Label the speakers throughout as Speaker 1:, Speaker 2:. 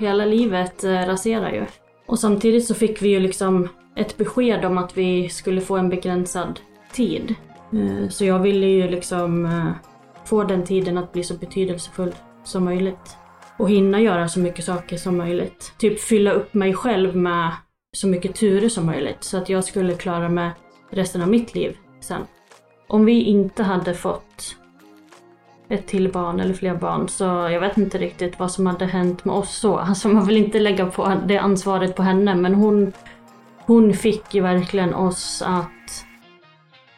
Speaker 1: hela livet eh, raserar ju. Och samtidigt så fick vi ju liksom ett besked om att vi skulle få en begränsad tid. Eh, så jag ville ju liksom eh, få den tiden att bli så betydelsefull som möjligt. Och hinna göra så mycket saker som möjligt. Typ fylla upp mig själv med så mycket turer som möjligt. Så att jag skulle klara mig resten av mitt liv sen. Om vi inte hade fått ett till barn eller fler barn så jag vet inte riktigt vad som hade hänt med oss så. Alltså man vill inte lägga på det ansvaret på henne men hon, hon fick ju verkligen oss att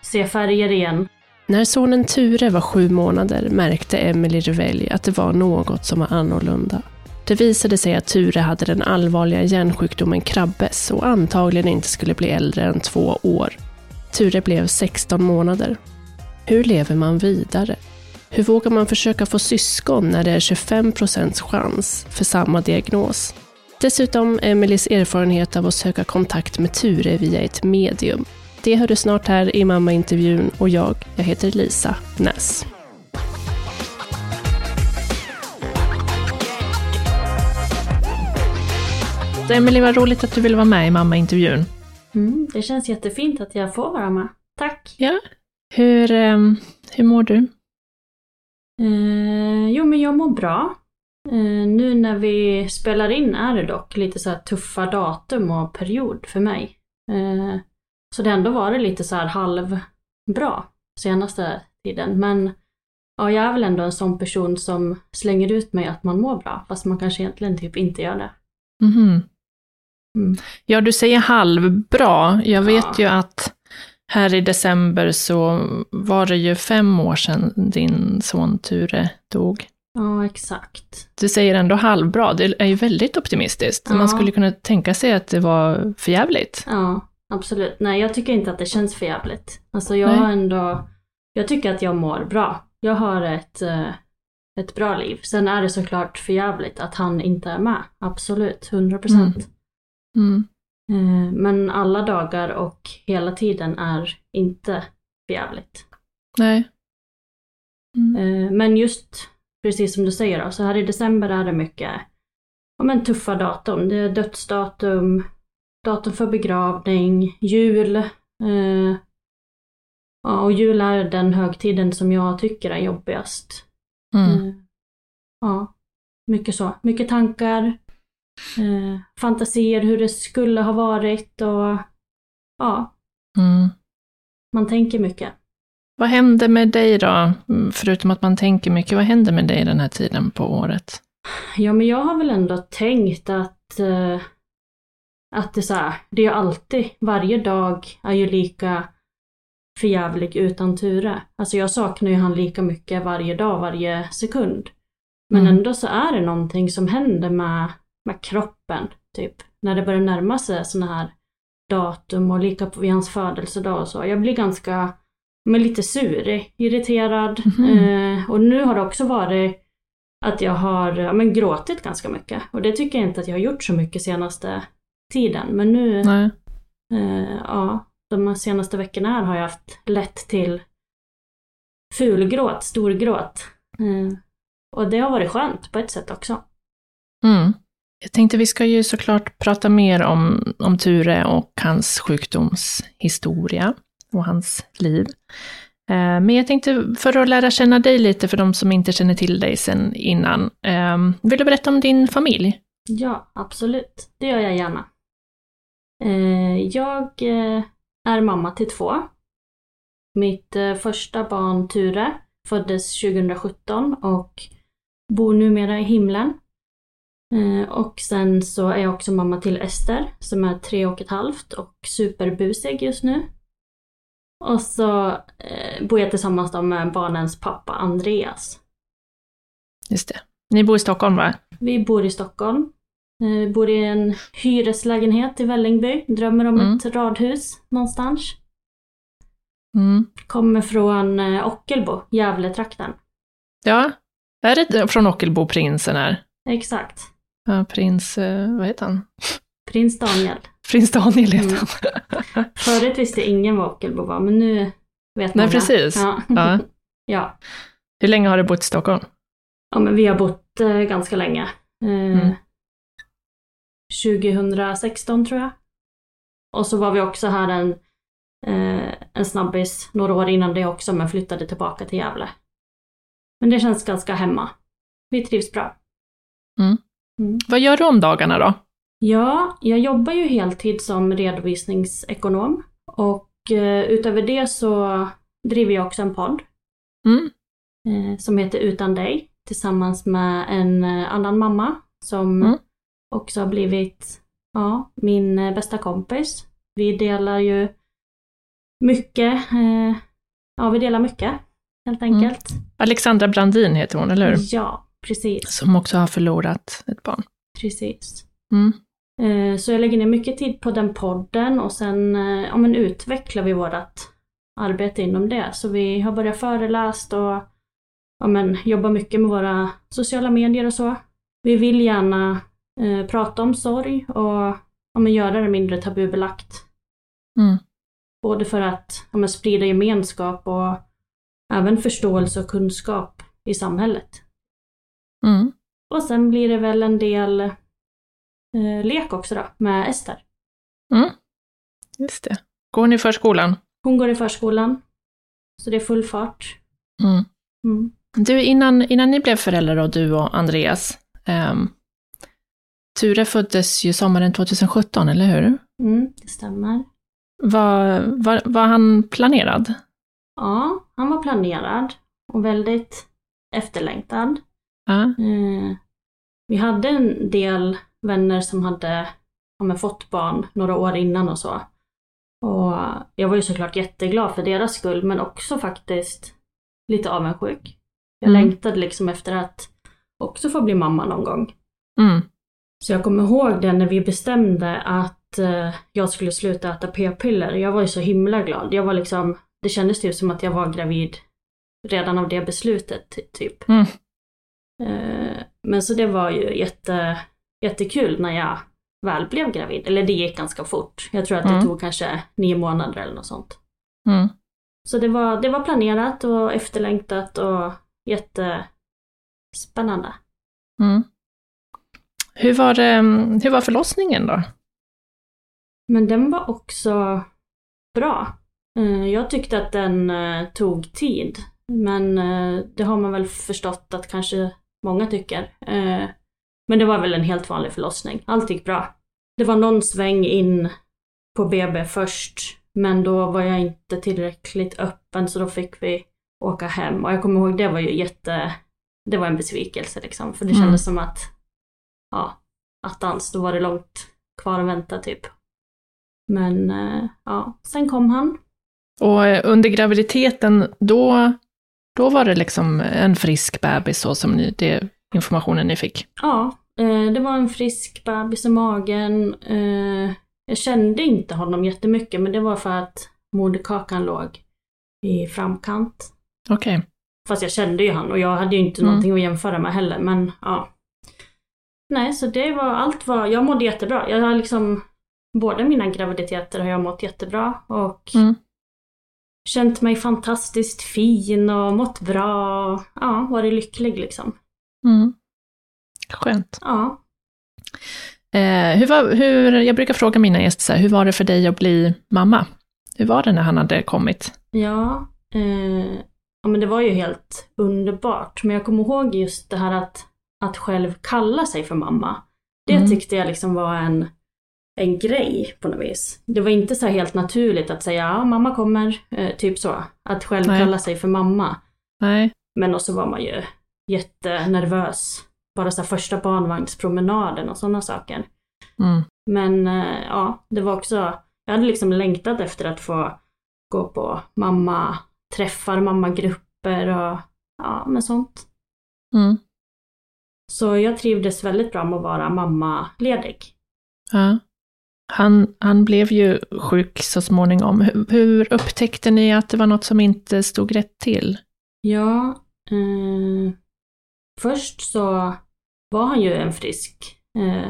Speaker 1: se färger igen.
Speaker 2: När sonen Ture var sju månader märkte Emily Revelj att det var något som var annorlunda. Det visade sig att Ture hade den allvarliga hjärnsjukdomen Krabbes och antagligen inte skulle bli äldre än två år. Ture blev 16 månader. Hur lever man vidare? Hur vågar man försöka få syskon när det är 25 procents chans för samma diagnos? Dessutom Emelies erfarenhet av att söka kontakt med Ture via ett medium. Det hör du snart här i mammaintervjun och jag, jag heter Lisa Näs. Emelie, vad roligt att du vill vara med i mammaintervjun.
Speaker 1: Mm, det känns jättefint att jag får vara med. Tack!
Speaker 2: Ja. Hur, ehm, hur mår du?
Speaker 1: Eh, jo, men jag mår bra. Eh, nu när vi spelar in är det dock lite så tuffa datum och period för mig. Eh, så det ändå varit lite så här halvbra senaste tiden. Men ja, jag är väl ändå en sån person som slänger ut mig att man mår bra, fast man kanske egentligen typ inte gör det.
Speaker 2: Mhm.
Speaker 1: Mm.
Speaker 2: Ja, du säger halvbra. Jag vet
Speaker 1: Ja.
Speaker 2: ju att här i december så var det ju fem år sedan din son Ture dog.
Speaker 1: Ja, exakt.
Speaker 2: Du säger ändå halvbra, det är ju väldigt optimistiskt.
Speaker 1: Ja.
Speaker 2: Man skulle kunna tänka sig att det var förjävligt.
Speaker 1: Ja, absolut. Nej, jag tycker inte att det känns för jävligt. Alltså jag
Speaker 2: Nej.
Speaker 1: har ändå, jag tycker att jag mår bra. Jag har ett, eh, ett bra liv. Sen är det såklart för jävligt att han inte är med. Absolut, 100 procent.
Speaker 2: Mm.
Speaker 1: Eh, Men alla dagar och hela tiden är inte för jävligt.
Speaker 2: Nej. Mm.
Speaker 1: Eh, Men just precis som du säger då, så här i december är det mycket ja, men tuffa datum. Det är dödsdatum, datum för begravning, jul. Eh, ja, och jul är den högtiden som jag tycker är jobbigast.
Speaker 2: Mm.
Speaker 1: Eh, ja, mycket så. Mycket tankar, eh, fantasier hur det skulle ha varit och ja,
Speaker 2: Mm.
Speaker 1: man tänker mycket.
Speaker 2: Vad händer med dig då? Förutom att man tänker mycket, vad händer med dig den här tiden på året?
Speaker 1: Ja, men jag har väl ändå tänkt att, eh, att det så här, det är alltid, varje dag är ju lika förjävlig utan Ture. Alltså jag saknar ju han lika mycket varje dag, varje sekund. Men
Speaker 2: Mm.
Speaker 1: ändå så är det någonting som händer med, med kroppen, typ. När det börjar närma sig sådana här datum och lika på hans födelsedag och så. Jag blir ganska, men lite surig, irriterad.
Speaker 2: Mhm.
Speaker 1: Eh, och nu har det också varit att jag har men, gråtit ganska mycket. Och det tycker jag inte att jag har gjort så mycket senaste tiden. Men nu, eh, ja, de senaste veckorna här har jag haft lätt till fulgråt, storgråt. Eh, och det har varit skönt på ett sätt också.
Speaker 2: Mm. Jag tänkte vi ska ju såklart prata mer om, om Ture och hans sjukdomshistoria och hans liv. Eh, men jag tänkte, för att lära känna dig lite, för de som inte känner till dig sen innan, ehm, vill du berätta om din familj?
Speaker 1: Ja, absolut. Det gör jag gärna. Eh, jag eh, är mamma till två. Mitt första barn Ture föddes 2017 och bor numera i himlen. Eh, och sen så är jag också mamma till Ester som är tre och ett halvt och superbusig just nu. Och så eh, bor jag tillsammans då med barnens pappa Andreas.
Speaker 2: Just det. Ni bor i Stockholm, va?
Speaker 1: Vi bor i Stockholm. Eh, bor i en hyreslägenhet i Vällingby. Drömmer om
Speaker 2: Mm.
Speaker 1: ett radhus någonstans.
Speaker 2: Mm.
Speaker 1: Kommer från Ockelbo, Gävletrakten.
Speaker 2: Ja, är det från Ockelbo prinsen är?
Speaker 1: Exakt.
Speaker 2: Ja, prins, eh, vad heter han?
Speaker 1: Prins Daniel.
Speaker 2: Prins Daniel heter
Speaker 1: Mm.
Speaker 2: han.
Speaker 1: Förut visste ingen vad Ockelbo var, men nu vet
Speaker 2: Nej,
Speaker 1: många.
Speaker 2: precis.
Speaker 1: Ja.
Speaker 2: Ja.
Speaker 1: ja.
Speaker 2: Hur länge har du bott i Stockholm?
Speaker 1: ja, men vi har bott eh, ganska länge. Eh,
Speaker 2: Mm.
Speaker 1: 2016 tror jag. Och så var vi också här en, eh, en snabbis några år innan det också, men flyttade tillbaka till Gävle. Men det känns ganska hemma. Vi trivs bra.
Speaker 3: Mm.
Speaker 1: Mm.
Speaker 3: Vad gör du om dagarna då?
Speaker 1: Ja, jag jobbar ju heltid som redovisningsekonom och eh, utöver det så driver jag också en podd
Speaker 3: Mm.
Speaker 1: eh, som heter Utan dig tillsammans med en eh, annan mamma som
Speaker 3: Mm.
Speaker 1: också har blivit ja, min bästa kompis. Vi delar ju mycket, ja vi delar mycket helt
Speaker 3: Mm.
Speaker 1: enkelt.
Speaker 3: Alexandra Brandin heter hon, eller hur?
Speaker 1: Ja, precis.
Speaker 3: Som också har förlorat ett barn.
Speaker 1: precis.
Speaker 3: Mm.
Speaker 1: Eh, Så jag lägger ner mycket tid på den podden och sen eh, ja, men utvecklar vi vårt arbete inom det. Så vi har börjat föreläst och ja, men, jobbar mycket med våra sociala medier och så. Vi vill gärna eh, prata om sorg och ja, men, göra det mindre tabubelagt.
Speaker 3: Mm.
Speaker 1: Både för att ja, men, sprida gemenskap och även förståelse och kunskap i samhället.
Speaker 3: Mm.
Speaker 1: Och sen blir det väl en del eh, lek också då, med Ester.
Speaker 3: Mm. Just det. Går ni i förskolan?
Speaker 1: Hon går i förskolan. Så det är full fart.
Speaker 3: Mm.
Speaker 1: Mm.
Speaker 3: Du, innan, innan ni blev föräldrar då, du och Andreas, ehm, Ture föddes ju sommaren 2017, eller hur?
Speaker 1: Mm, det stämmer.
Speaker 3: Var, var, var han planerad?
Speaker 1: Ja, han var planerad och väldigt efterlängtad.
Speaker 3: Ja.
Speaker 1: Eh, vi hade en del vänner som hade ja, fått barn några år innan och så. Och jag var ju såklart jätteglad för deras skull, men också faktiskt lite avundsjuk. Jag
Speaker 3: Mm.
Speaker 1: längtade liksom efter att också få bli mamma någon gång.
Speaker 3: Mm.
Speaker 1: Så jag kommer ihåg det när vi bestämde att eh, jag skulle sluta äta p-piller. Jag var ju så himla glad. Jag var liksom, det kändes typ som att jag var gravid redan av det beslutet, ty- typ.
Speaker 3: Mm.
Speaker 1: Eh, men så det var ju jätte, jättekul när jag väl blev gravid. Eller det gick ganska fort. Jag tror att det
Speaker 3: Mm.
Speaker 1: tog kanske nio månader eller något sånt.
Speaker 3: Mm.
Speaker 1: Så det var, det var planerat och efterlängtat och jättespännande.
Speaker 3: Mm. Hur, var, ehm, hur var förlossningen då?
Speaker 1: Men den var också bra. Eh, Jag tyckte att den eh, tog tid. Men det har man väl förstått att kanske många tycker. Eh, Men det var väl en helt vanlig förlossning. Allt gick bra. Det var någon sväng in på BB först. Men då var jag inte tillräckligt öppen så då fick vi åka hem. Och jag kommer ihåg det var ju jätte... Det var en besvikelse liksom. För det
Speaker 3: Mm.
Speaker 1: kändes som att... Ja, attans, då var det långt kvar att vänta typ. Men eh, ja, sen kom han.
Speaker 3: Och eh, under graviditeten, då, då var det liksom en frisk bebis så som ni, det informationen ni fick?
Speaker 1: Ja, eh, det var en frisk bebis i magen. Eh, jag kände inte honom jättemycket men det var för att moderkakan låg i framkant.
Speaker 3: Okej.
Speaker 1: Fast jag kände ju han och jag hade ju inte
Speaker 3: Mm.
Speaker 1: någonting att jämföra med heller men ja. Nej, så det var, allt var, jag mådde jättebra. Jag har liksom, båda mina graviditeter har jag mått jättebra och
Speaker 3: Mm.
Speaker 1: Känt mig fantastiskt fin och mått bra och ja, varit lycklig liksom.
Speaker 3: Mm. Skönt.
Speaker 1: Ja.
Speaker 3: Eh, hur var, hur, jag brukar fråga mina gäster, så här, hur var det för dig att bli mamma? Hur var det när han hade kommit?
Speaker 1: Ja, eh, ja men det var ju helt underbart. Men jag kommer ihåg just det här att, att själv kalla sig för mamma. Det
Speaker 3: Mm.
Speaker 1: tyckte jag liksom var en, en grej på något vis. Det var inte så helt naturligt att säga ja, mamma kommer, eh, typ så. Att själv
Speaker 3: Nej.
Speaker 1: kalla sig för mamma.
Speaker 3: Nej.
Speaker 1: Men också var man ju jättenervös. Bara så här första barnvagnspromenaden och sådana saker.
Speaker 3: Mm.
Speaker 1: Men eh, ja, det var också, jag hade liksom längtat efter att få gå på mamma träffar, mammagrupper och ja, men sånt.
Speaker 3: Mm.
Speaker 1: Så jag trivdes väldigt bra med att vara mammaledig.
Speaker 3: Ja. Han, han blev ju sjuk så småningom. Hur, hur upptäckte ni att det var något som inte stod rätt till?
Speaker 1: Ja, eh, först så var han ju en frisk eh,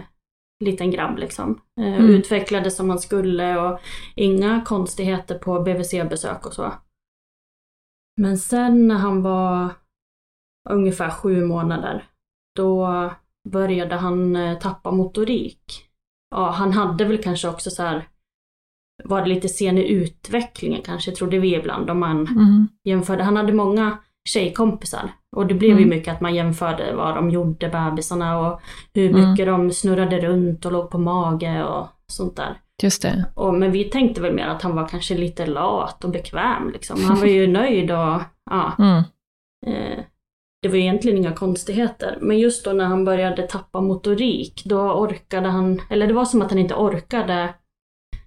Speaker 1: liten grabb liksom. Eh,
Speaker 3: Mm.
Speaker 1: Utvecklades som han skulle och inga konstigheter på BVC-besök och så. Men sen när han var ungefär sju månader, då började han eh, tappa motorik. Ja, han hade väl kanske också så här var det lite sen i utvecklingen kanske, trodde vi ibland om man
Speaker 3: Mm.
Speaker 1: jämförde. Han hade många tjejkompisar och det blev ju
Speaker 3: Mm.
Speaker 1: mycket att man jämförde vad de gjorde, bebisarna och hur
Speaker 3: Mm.
Speaker 1: mycket de snurrade runt och låg på mage och sånt där.
Speaker 3: Just det.
Speaker 1: Och, men vi tänkte väl mer att han var kanske lite lat och bekväm liksom. Han var ju nöjd och ja,
Speaker 3: Mm.
Speaker 1: eh, det var egentligen inga konstigheter. Men just då när han började tappa motorik, då orkade han, eller det var som att han inte orkade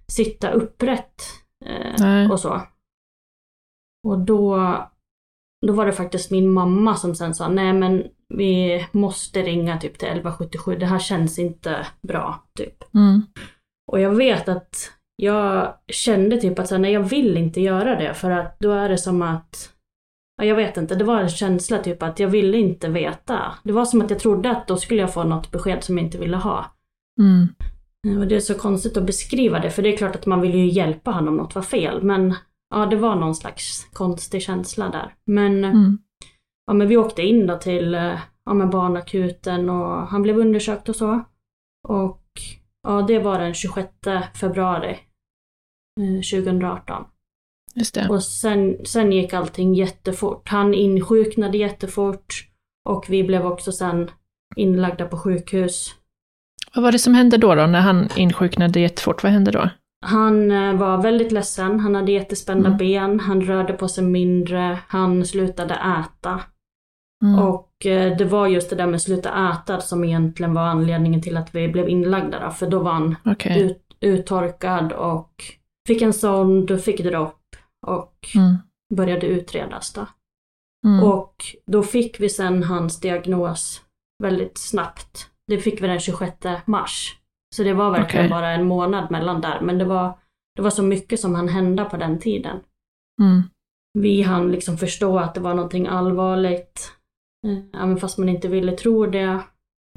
Speaker 1: sitta upprätt eh, och så. Och då, då var det faktiskt min mamma som sen sa, nej men vi måste ringa typ till 1177, det här känns inte bra, typ.
Speaker 3: Mm.
Speaker 1: Och jag vet att jag kände typ att så här, nej jag vill inte göra det för att då är det som att jag vet inte, det var en känsla typ att jag ville inte veta. Det var som att jag trodde att då skulle jag få något besked som jag inte ville ha.
Speaker 3: Mm.
Speaker 1: Och det är så konstigt att beskriva det, för det är klart att man vill ju hjälpa honom om något var fel, men ja, det var någon slags konstig känsla där. Men,
Speaker 3: Mm.
Speaker 1: ja, men vi åkte in då till eh, ja, men barnakuten och han blev undersökt och så. Och ja, det var den 26 februari eh, 2018. Och sen, sen gick allting jättefort. Han insjuknade jättefort och vi blev också sen inlagda på sjukhus.
Speaker 3: Vad var det som hände då, då när han insjuknade jättefort? Vad hände då?
Speaker 1: Han eh, var väldigt ledsen, han hade jättespända
Speaker 3: Mm.
Speaker 1: ben, han rörde på sig mindre, han slutade äta.
Speaker 3: Mm.
Speaker 1: Och eh, det var just det där med sluta äta som egentligen var anledningen till att vi blev inlagda då, för då var han
Speaker 3: Okej.
Speaker 1: ut, uttorkad och fick en sond, fick dropp och
Speaker 3: Mm.
Speaker 1: började utredas då.
Speaker 3: Mm.
Speaker 1: Och då fick vi sen hans diagnos väldigt snabbt. Det fick vi den 26 mars. Så det var verkligen
Speaker 3: Okej.
Speaker 1: bara en månad mellan där, men det var, det var så mycket som hann hända på den tiden.
Speaker 3: Mm.
Speaker 1: Vi hann liksom förstå att det var någonting allvarligt, eh, även fast man inte ville tro det.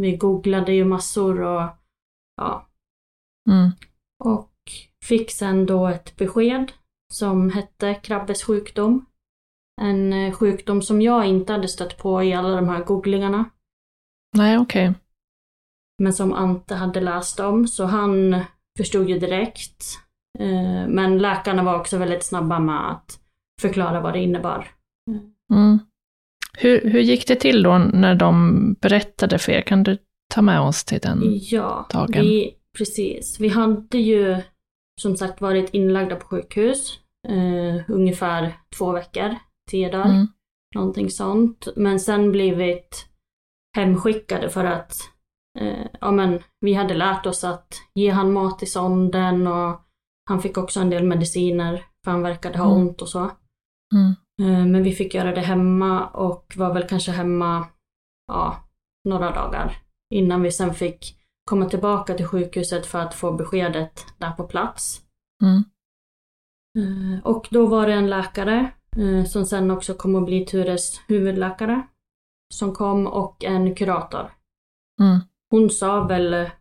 Speaker 1: Vi googlade ju massor och ja,
Speaker 3: Mm.
Speaker 1: och fick sen då ett besked som hette Krabbes sjukdom. En eh, sjukdom som jag inte hade stött på i alla de här googlingarna.
Speaker 3: Nej, okej.
Speaker 1: Men som Ante hade läst om, så han förstod ju direkt. Eh, Men läkarna var också väldigt snabba med att förklara vad det innebar.
Speaker 3: Mm. Hur, hur gick det till då när de berättade för er? Kan du ta med oss till den?
Speaker 1: Ja,
Speaker 3: dagen.
Speaker 1: vi, precis. Vi hade ju som sagt varit inlagda på sjukhus eh, ungefär två veckor, tio dagar.
Speaker 3: Mm.
Speaker 1: Någonting sånt. Men sen blivit hemskickade för att eh, ja, men, vi hade lärt oss att ge han mat i sonden och han fick också en del mediciner för han verkade ha
Speaker 3: Mm.
Speaker 1: ont och så.
Speaker 3: Mm.
Speaker 1: Eh, men vi fick göra det hemma och var väl kanske hemma ja, några dagar innan vi sen fick komma tillbaka till sjukhuset för att få beskedet där på plats.
Speaker 3: Mm.
Speaker 1: Eh, Och då var det en läkare eh, som sen också kom att bli Tures huvudläkare. Som kom och en kurator.
Speaker 3: Mm.
Speaker 1: Hon sa väl eh,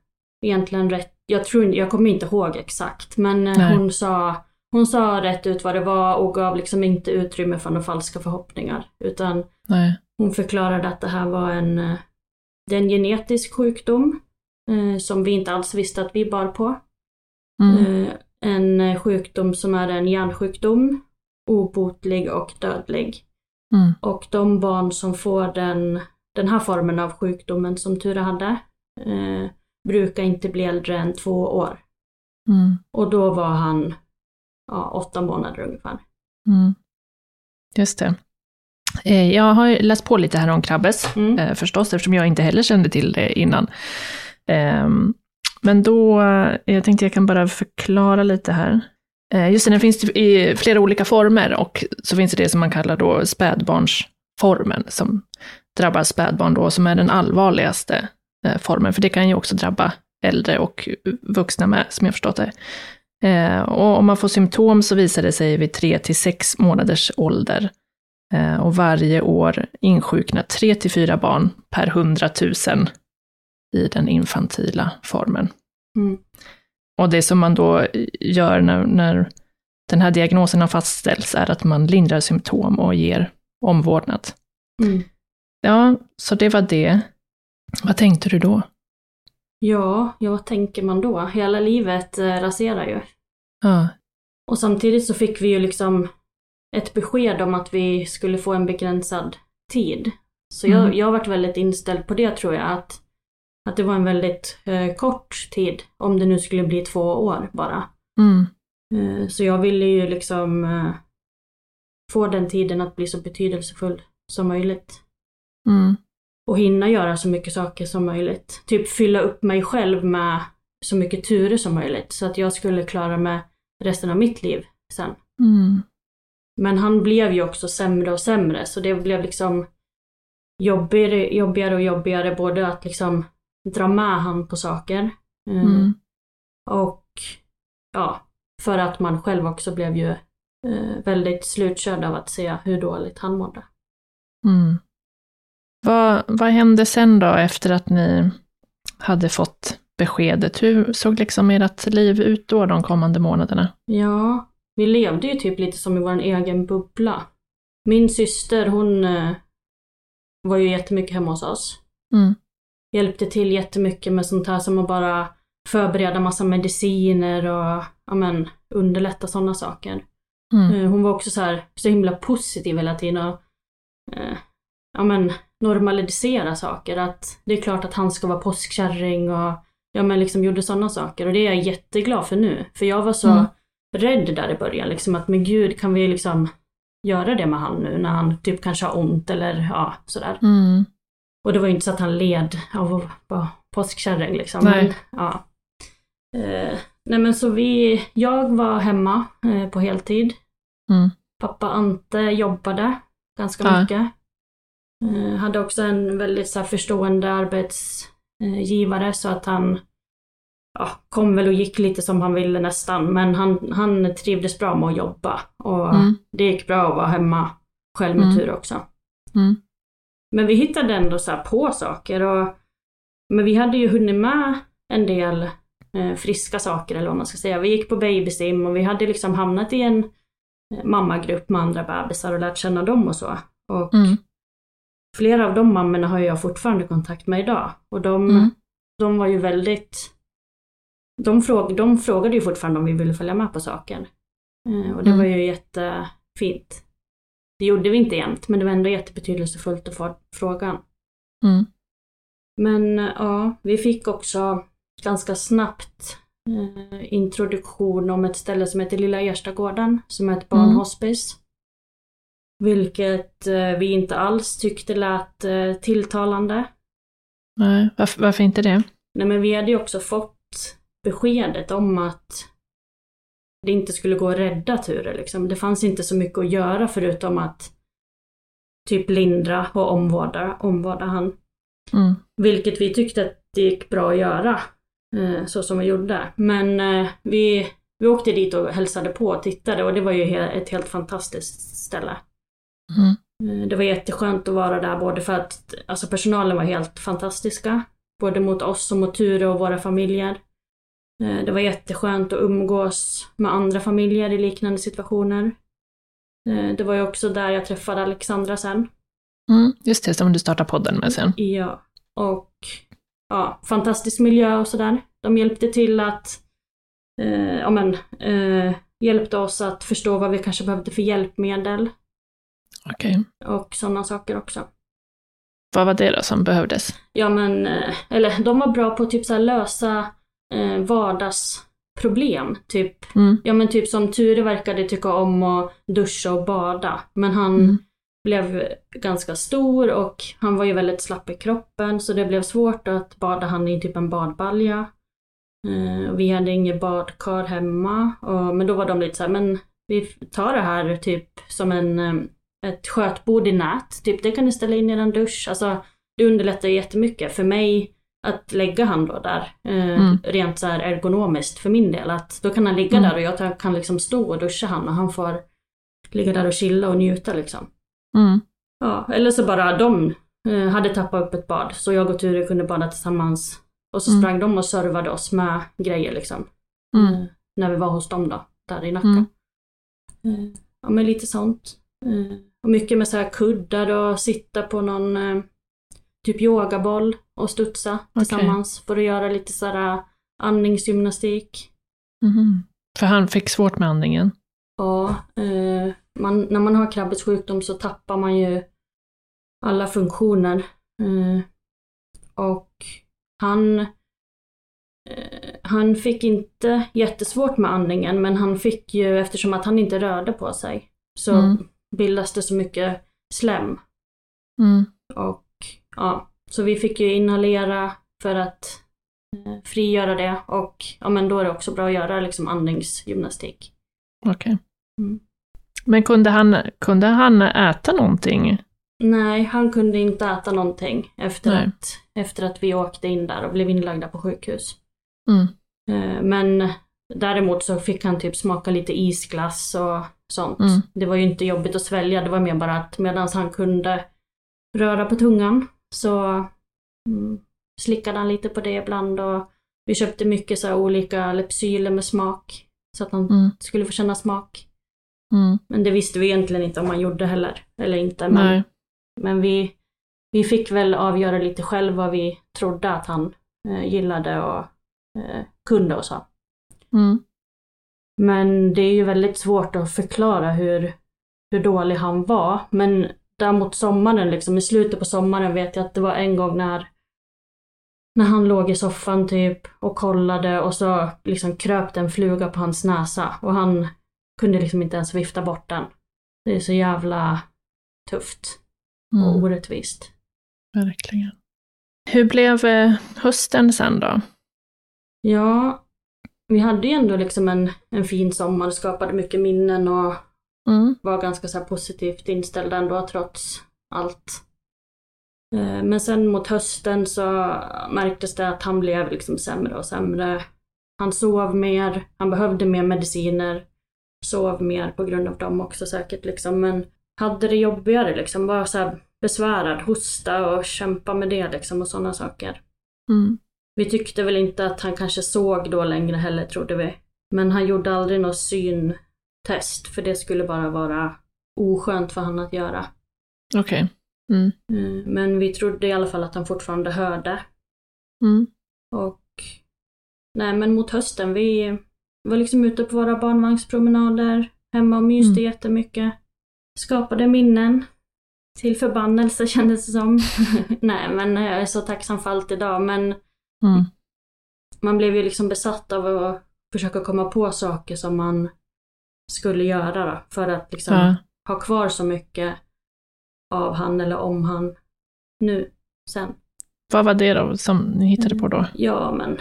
Speaker 1: egentligen rätt, jag tror jag kommer inte ihåg exakt, men
Speaker 3: Nej.
Speaker 1: hon sa, hon sa rätt ut vad det var och gav liksom inte utrymme för några falska förhoppningar. Utan
Speaker 3: Nej.
Speaker 1: hon förklarade att det här var en, det är en genetisk sjukdom eh, som vi inte alls visste att vi bar på.
Speaker 3: Mm.
Speaker 1: Eh, En eh, sjukdom som är en hjärnsjukdom, obotlig och dödlig.
Speaker 3: Mm.
Speaker 1: Och de barn som får den, den här formen av sjukdomen som Ture hade eh, brukar inte bli äldre än två år.
Speaker 3: Mm.
Speaker 1: Och då var han ja, åtta månader ungefär.
Speaker 3: Mm. Just det. Eh, Jag har läst på lite här om Krabbes,
Speaker 1: Mm.
Speaker 3: eh, förstås, eftersom jag inte heller kände till det innan. Ehm, men då, eh, jag tänkte jag kan bara förklara lite här. Eh, just det, den finns i flera olika former och så finns det det som man kallar då spädbarnsformen som drabbar spädbarn då, som är den allvarligaste eh, formen, för det kan ju också drabba äldre och vuxna med, som jag förstått det. Och om man får symptom så visar det sig vid 3 till 6 månaders ålder. Och varje år insjuknar 3 till 4 barn per 100 000 i den infantila formen.
Speaker 1: Mm.
Speaker 3: Och det som man då gör när, när den här diagnosen har fastställts är att man lindrar symptom och ger omvårdnad.
Speaker 1: Mm.
Speaker 3: Ja, så det var det. Vad tänkte du då?
Speaker 1: Ja, ja, vad tänker man då? Hela livet eh, raserar ju.
Speaker 2: Ja.
Speaker 1: Och samtidigt så fick vi ju liksom ett besked om att vi skulle få en begränsad tid. Så jag,
Speaker 2: Mm.
Speaker 1: jag har varit väldigt inställd på det tror jag, att, att det var en väldigt eh, kort tid, om det nu skulle bli två år bara.
Speaker 2: Mm.
Speaker 1: Eh, så jag ville ju liksom eh, få den tiden att bli så betydelsefull som möjligt.
Speaker 2: Mm.
Speaker 1: Och hinna göra så mycket saker som möjligt. Typ fylla upp mig själv med så mycket turer som möjligt, så att jag skulle klara mig resten av mitt liv sen.
Speaker 2: Mm.
Speaker 1: Men han blev ju också sämre och sämre, så det blev liksom jobbigare, jobbigare och jobbigare både att liksom dra med han på saker eh,
Speaker 2: Mm.
Speaker 1: och ja, för att man själv också blev ju eh, väldigt slutkörd av att se hur dåligt han mådde.
Speaker 2: Mm. Vad, vad hände sen då efter att ni hade fått beskedet? Hur såg liksom ert liv ut då de kommande månaderna?
Speaker 1: Ja, vi levde ju typ lite som i vår egen bubbla. Min syster hon eh, var ju jättemycket hemma hos oss.
Speaker 2: Mm.
Speaker 1: Hjälpte till jättemycket med sånt här som att bara förbereda massa mediciner och ja, men, underlätta sådana saker.
Speaker 2: Mm.
Speaker 1: Eh, Hon var också så här så himla positiv hela tiden och eh, ja, men, normalisera saker. Att det är klart att han ska vara påskkärring och ja, men, liksom gjorde sådana saker. Och det är jag jätteglad för nu. För jag var så
Speaker 2: Mm.
Speaker 1: rädd där i början. Liksom, att men gud, kan vi liksom göra det med han nu när han typ kanske har ont eller ja, sådär.
Speaker 2: Mm.
Speaker 1: Och det var ju inte så att han led av att vara påskkärring liksom.
Speaker 2: Nej.
Speaker 1: Men, ja. Eh, nej men så vi, jag var hemma eh, på heltid.
Speaker 2: Mm.
Speaker 1: Pappa Ante jobbade ganska
Speaker 2: Ja.
Speaker 1: mycket. Eh, hade också en väldigt så här, förstående arbetsgivare så att han ja, kom väl och gick lite som han ville nästan. Men han, han trivdes bra med att jobba. Och
Speaker 2: Mm.
Speaker 1: det gick bra att vara hemma själv med
Speaker 2: Mm.
Speaker 1: tur också.
Speaker 2: Mm.
Speaker 1: Men vi hittade ändå så på saker och men vi hade ju hunnit med en del eh, friska saker eller vad man ska säga. Vi gick på babysim och vi hade liksom hamnat i en eh, mammagrupp med andra bebisar och lärt känna dem och så. Och
Speaker 2: Mm.
Speaker 1: flera av de mammorna har jag fortfarande kontakt med idag. Och de,
Speaker 2: Mm.
Speaker 1: de var ju väldigt... De, fråg, de frågade ju fortfarande om vi ville följa med på saker. Eh, och det
Speaker 2: Mm.
Speaker 1: var ju jättefint. Det gjorde vi inte jämt, men det var ändå jättebetydelsefullt att få frågan.
Speaker 2: Mm.
Speaker 1: Men eh, ja, vi fick också ganska snabbt eh, introduktion om ett ställe som heter Lilla Erstagården, som är ett
Speaker 2: Mm.
Speaker 1: barnhospice. Vilket eh, vi inte alls tyckte lät eh, tilltalande.
Speaker 2: Nej, varför, varför inte det?
Speaker 1: Nej men vi hade ju också fått beskedet om att det inte skulle gå att rädda Ture liksom. Det fanns inte så mycket att göra förutom att typ lindra och omvårda, omvårda han.
Speaker 2: Mm.
Speaker 1: Vilket vi tyckte att det gick bra att göra. Eh, så som vi gjorde. Men eh, vi, vi åkte dit och hälsade på och tittade och det var ju ett helt fantastiskt ställe.
Speaker 2: Mm.
Speaker 1: Eh, Det var jätteskönt att vara där både för att alltså personalen var helt fantastiska. Både mot oss och mot Ture och våra familjer. Eh, Det var jätteskönt att umgås med andra familjer i liknande situationer. Eh, Det var ju också där jag träffade Alexandra sen.
Speaker 2: Mm. Just det, som du startar podden med sen.
Speaker 1: Ja, och ja, fantastisk miljö och sådär. De hjälpte till att, eh, ja men, eh, hjälpte oss att förstå vad vi kanske behövde för hjälpmedel
Speaker 2: Okej.
Speaker 1: och sådana saker också.
Speaker 2: Vad var det då som behövdes?
Speaker 1: Ja men, eh, eller de var bra på att typ så lösa eh, vardagsproblem. Typ,
Speaker 2: Mm.
Speaker 1: ja men typ som Ture verkade tycka om att duscha och bada. Men han
Speaker 2: Mm.
Speaker 1: blev ganska stor och han var ju väldigt slapp i kroppen så det blev svårt att bada han i typ en badbalja. Eh, vi hade inget badkar hemma, och, men då var de lite så här, men vi tar det här typ som en, eh, ett skötbord i nät, typ det kan ni ställa in i en dusch. Alltså det underlättar jättemycket för mig att lägga han då där, eh,
Speaker 2: Mm.
Speaker 1: rent så här ergonomiskt för min del. Att då kan han ligga
Speaker 2: Mm.
Speaker 1: där och jag kan liksom stå och duscha han och han får ligga där och chilla och njuta liksom.
Speaker 2: Mm.
Speaker 1: Ja, eller så bara de eh, hade tappat upp ett bad så jag och Ture kunde bada tillsammans. Och så
Speaker 2: Mm.
Speaker 1: sprang de och servade oss med grejer liksom.
Speaker 2: Mm.
Speaker 1: Eh, när vi var hos dem då, där i Nacka.
Speaker 2: Mm.
Speaker 1: Eh, ja men lite sånt. Eh, och mycket med så här kuddar och sitta på någon eh, typ yogaboll och studsa tillsammans för att göra lite sådär andningsgymnastik.
Speaker 2: Mhm. För han fick svårt med andningen?
Speaker 1: Ja, eh, man, när man har Krabbes sjukdom så tappar man ju alla funktioner. Eh, och han, eh, han fick inte jättesvårt med andningen men han fick ju, eftersom att han inte rörde på sig, så
Speaker 2: Mm.
Speaker 1: bildas det så mycket slem.
Speaker 2: Mm.
Speaker 1: Och ja, så vi fick ju inhalera för att eh, frigöra det och ja men då är det också bra att göra liksom andningsgymnastik.
Speaker 2: Okej.
Speaker 1: Mm.
Speaker 2: Men kunde han, kunde han äta någonting?
Speaker 1: Nej, han kunde inte äta någonting efter,
Speaker 2: Nej.
Speaker 1: att, efter att vi åkte in där och blev inlagda på sjukhus.
Speaker 2: Mm.
Speaker 1: Eh, Men däremot så fick han typ smaka lite isglass och sånt.
Speaker 2: Mm.
Speaker 1: Det var ju inte jobbigt att svälja, det var mer bara att medan han kunde röra på tungan så mm, slickade han lite på det ibland och vi köpte mycket så olika Lepsyler med smak. Så att han
Speaker 2: Mm.
Speaker 1: skulle få känna smak.
Speaker 2: Mm.
Speaker 1: Men det visste vi egentligen inte om han gjorde heller. Eller inte. Men,
Speaker 2: Nej.
Speaker 1: men vi, vi fick väl avgöra lite själv vad vi trodde att han eh, gillade och eh, kunde och så.
Speaker 2: Mm.
Speaker 1: Men det är ju väldigt svårt att förklara hur, hur dålig han var. Men däremot sommaren, liksom i slutet på sommaren vet jag att det var en gång när när han låg i soffan typ och kollade och så liksom kröp en fluga på hans näsa och han kunde liksom inte ens vifta bort den. Det är så jävla tufft och
Speaker 2: Mm.
Speaker 1: orättvist.
Speaker 2: Verkligen. Hur blev eh, hösten sen då?
Speaker 1: Ja, vi hade ju ändå liksom en, en fin sommar, skapade mycket minnen och
Speaker 2: Mm.
Speaker 1: var ganska så positivt inställd ändå trots allt. Eh, Men sen mot hösten så märktes det att han blev liksom sämre och sämre. Han sov mer, han behövde mer mediciner, sov mer på grund av dem också säkert liksom, men hade det jobbigare liksom, var så besvärad, hosta och kämpa med det liksom och sådana saker.
Speaker 2: Mm.
Speaker 1: Vi tyckte väl inte att han kanske såg då längre heller trodde vi. Men han gjorde aldrig något syntest för det skulle bara vara oskönt för han att göra.
Speaker 2: Okej. Mm.
Speaker 1: Eh, Men vi trodde i alla fall att han fortfarande hörde.
Speaker 2: Mm.
Speaker 1: Och nej men mot hösten, vi var liksom ute på våra barnvagnspromenader, hemma och myste
Speaker 2: Mm.
Speaker 1: jättemycket. Skapade minnen. Till förbannelse kändes det som. nej men jag är så tacksam för allt idag men
Speaker 2: Mm.
Speaker 1: man blev ju liksom besatt av att försöka komma på saker som man skulle göra då, för att liksom
Speaker 2: Ja.
Speaker 1: ha kvar så mycket av han eller om han nu, sen.
Speaker 2: Vad var det då som ni hittade på då?
Speaker 1: Ja men,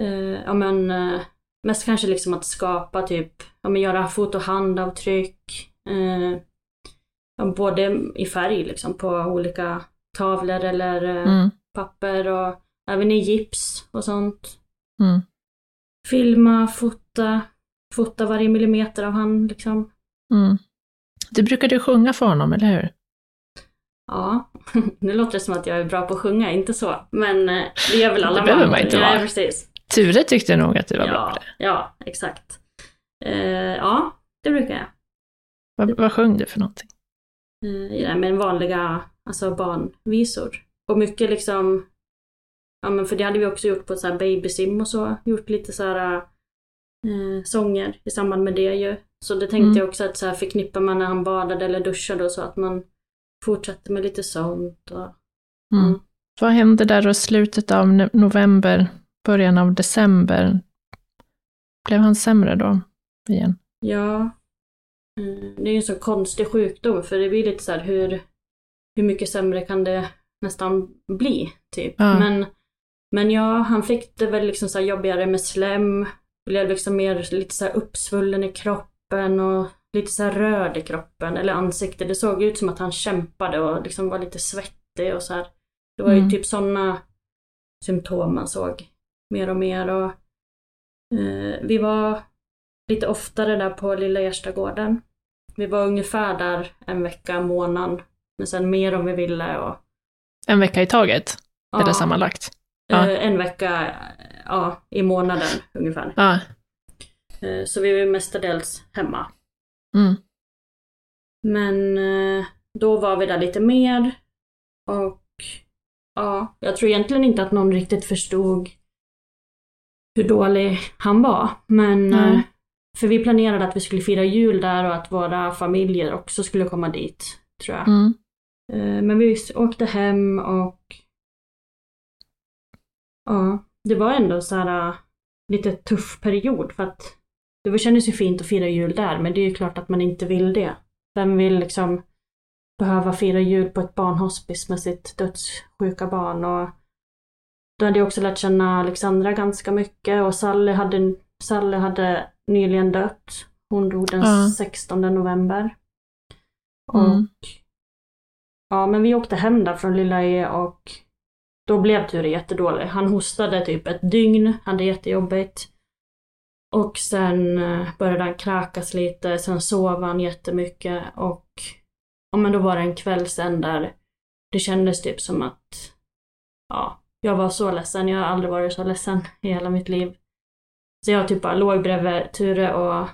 Speaker 1: eh, ja men eh, mest kanske liksom att skapa typ, ja men göra fot och handavtryck. Eh, både i färg liksom på olika tavlor eller eh,
Speaker 2: Mm.
Speaker 1: papper och även i gips och sånt.
Speaker 2: Mm.
Speaker 1: Filma, fota, fota varje millimeter av han liksom.
Speaker 2: Mm. Du brukade sjunga för honom, eller hur?
Speaker 1: Ja, nu låter det som att jag är bra på att sjunga, inte så. Men eh, det gör väl alla
Speaker 2: Det behöver man inte vara.
Speaker 1: precis.
Speaker 2: Ture tyckte nog att du var bra
Speaker 1: Ja,
Speaker 2: på det.
Speaker 1: ja, exakt. Eh, ja, det brukar jag.
Speaker 2: Vad, vad sjöng du för någonting?
Speaker 1: Eh, ja, men vanliga alltså barnvisor. Och mycket liksom, ja men för det hade vi också gjort på så här babysim och så. Gjort lite så här eh, sånger i samband med det ju. Så det tänkte
Speaker 2: Mm.
Speaker 1: jag också att så här förknippar man när han badade eller duschade och så att man fortsatte med lite sånt. Och,
Speaker 2: Mm.
Speaker 1: Mm.
Speaker 2: Vad hände där i slutet av no- november, början av december? Blev han sämre då igen?
Speaker 1: Ja. Mm, Det är ju en så konstig sjukdom för det blir lite så här hur, hur mycket sämre kan det nästan bli, typ.
Speaker 2: Ja.
Speaker 1: Men, men ja, han fick det väl liksom så jobbigare med slem, blev liksom mer lite så uppsvullen i kroppen och lite så röd i kroppen, eller ansiktet. Det såg ut som att han kämpade och liksom var lite svettig och så här. Det var ju
Speaker 2: Mm.
Speaker 1: typ sådana symptom man såg mer och mer och eh, vi var lite oftare där på Lilla Gärstagården. Vi var ungefär där en vecka, månad. Men sen mer om vi ville och...
Speaker 2: En vecka i taget?
Speaker 1: Ja,
Speaker 2: Eller sammanlagt? Ja.
Speaker 1: eh, En vecka, ja, i månaden ungefär.
Speaker 2: Ja.
Speaker 1: Eh, Så vi var mestadels hemma.
Speaker 2: Mm.
Speaker 1: Men eh, då var vi där lite mer. Och ja, jag tror egentligen inte att någon riktigt förstod hur dålig han var. Men eh, för vi planerade att vi skulle fira jul där och att våra familjer också skulle komma dit, tror jag.
Speaker 3: Mm.
Speaker 1: Men vi åkte hem och ja, det var ändå så här äh, lite tuff period för att det kändes ju fint att fira jul där men det är ju klart att man inte vill det. Vem vill liksom behöva fira jul på ett barnhospice med sitt dödssjuka barn och då hade jag också lärt känna Alexandra ganska mycket och Sally hade, Sally hade nyligen dött. Hon dog den
Speaker 3: Ja.
Speaker 1: 16 november. Och
Speaker 3: Mm.
Speaker 1: Ja, men vi åkte hem där från Lilla E och då blev Ture jättedålig. Han hostade typ ett dygn, hade jättejobbigt. Och sen eh, började han kräkas lite, sen sov han jättemycket och ja, men då var det en kväll sen där det kändes typ som att ja, jag var så ledsen. Jag har aldrig varit så ledsen i hela mitt liv. Så jag typ bara låg bredvid Ture och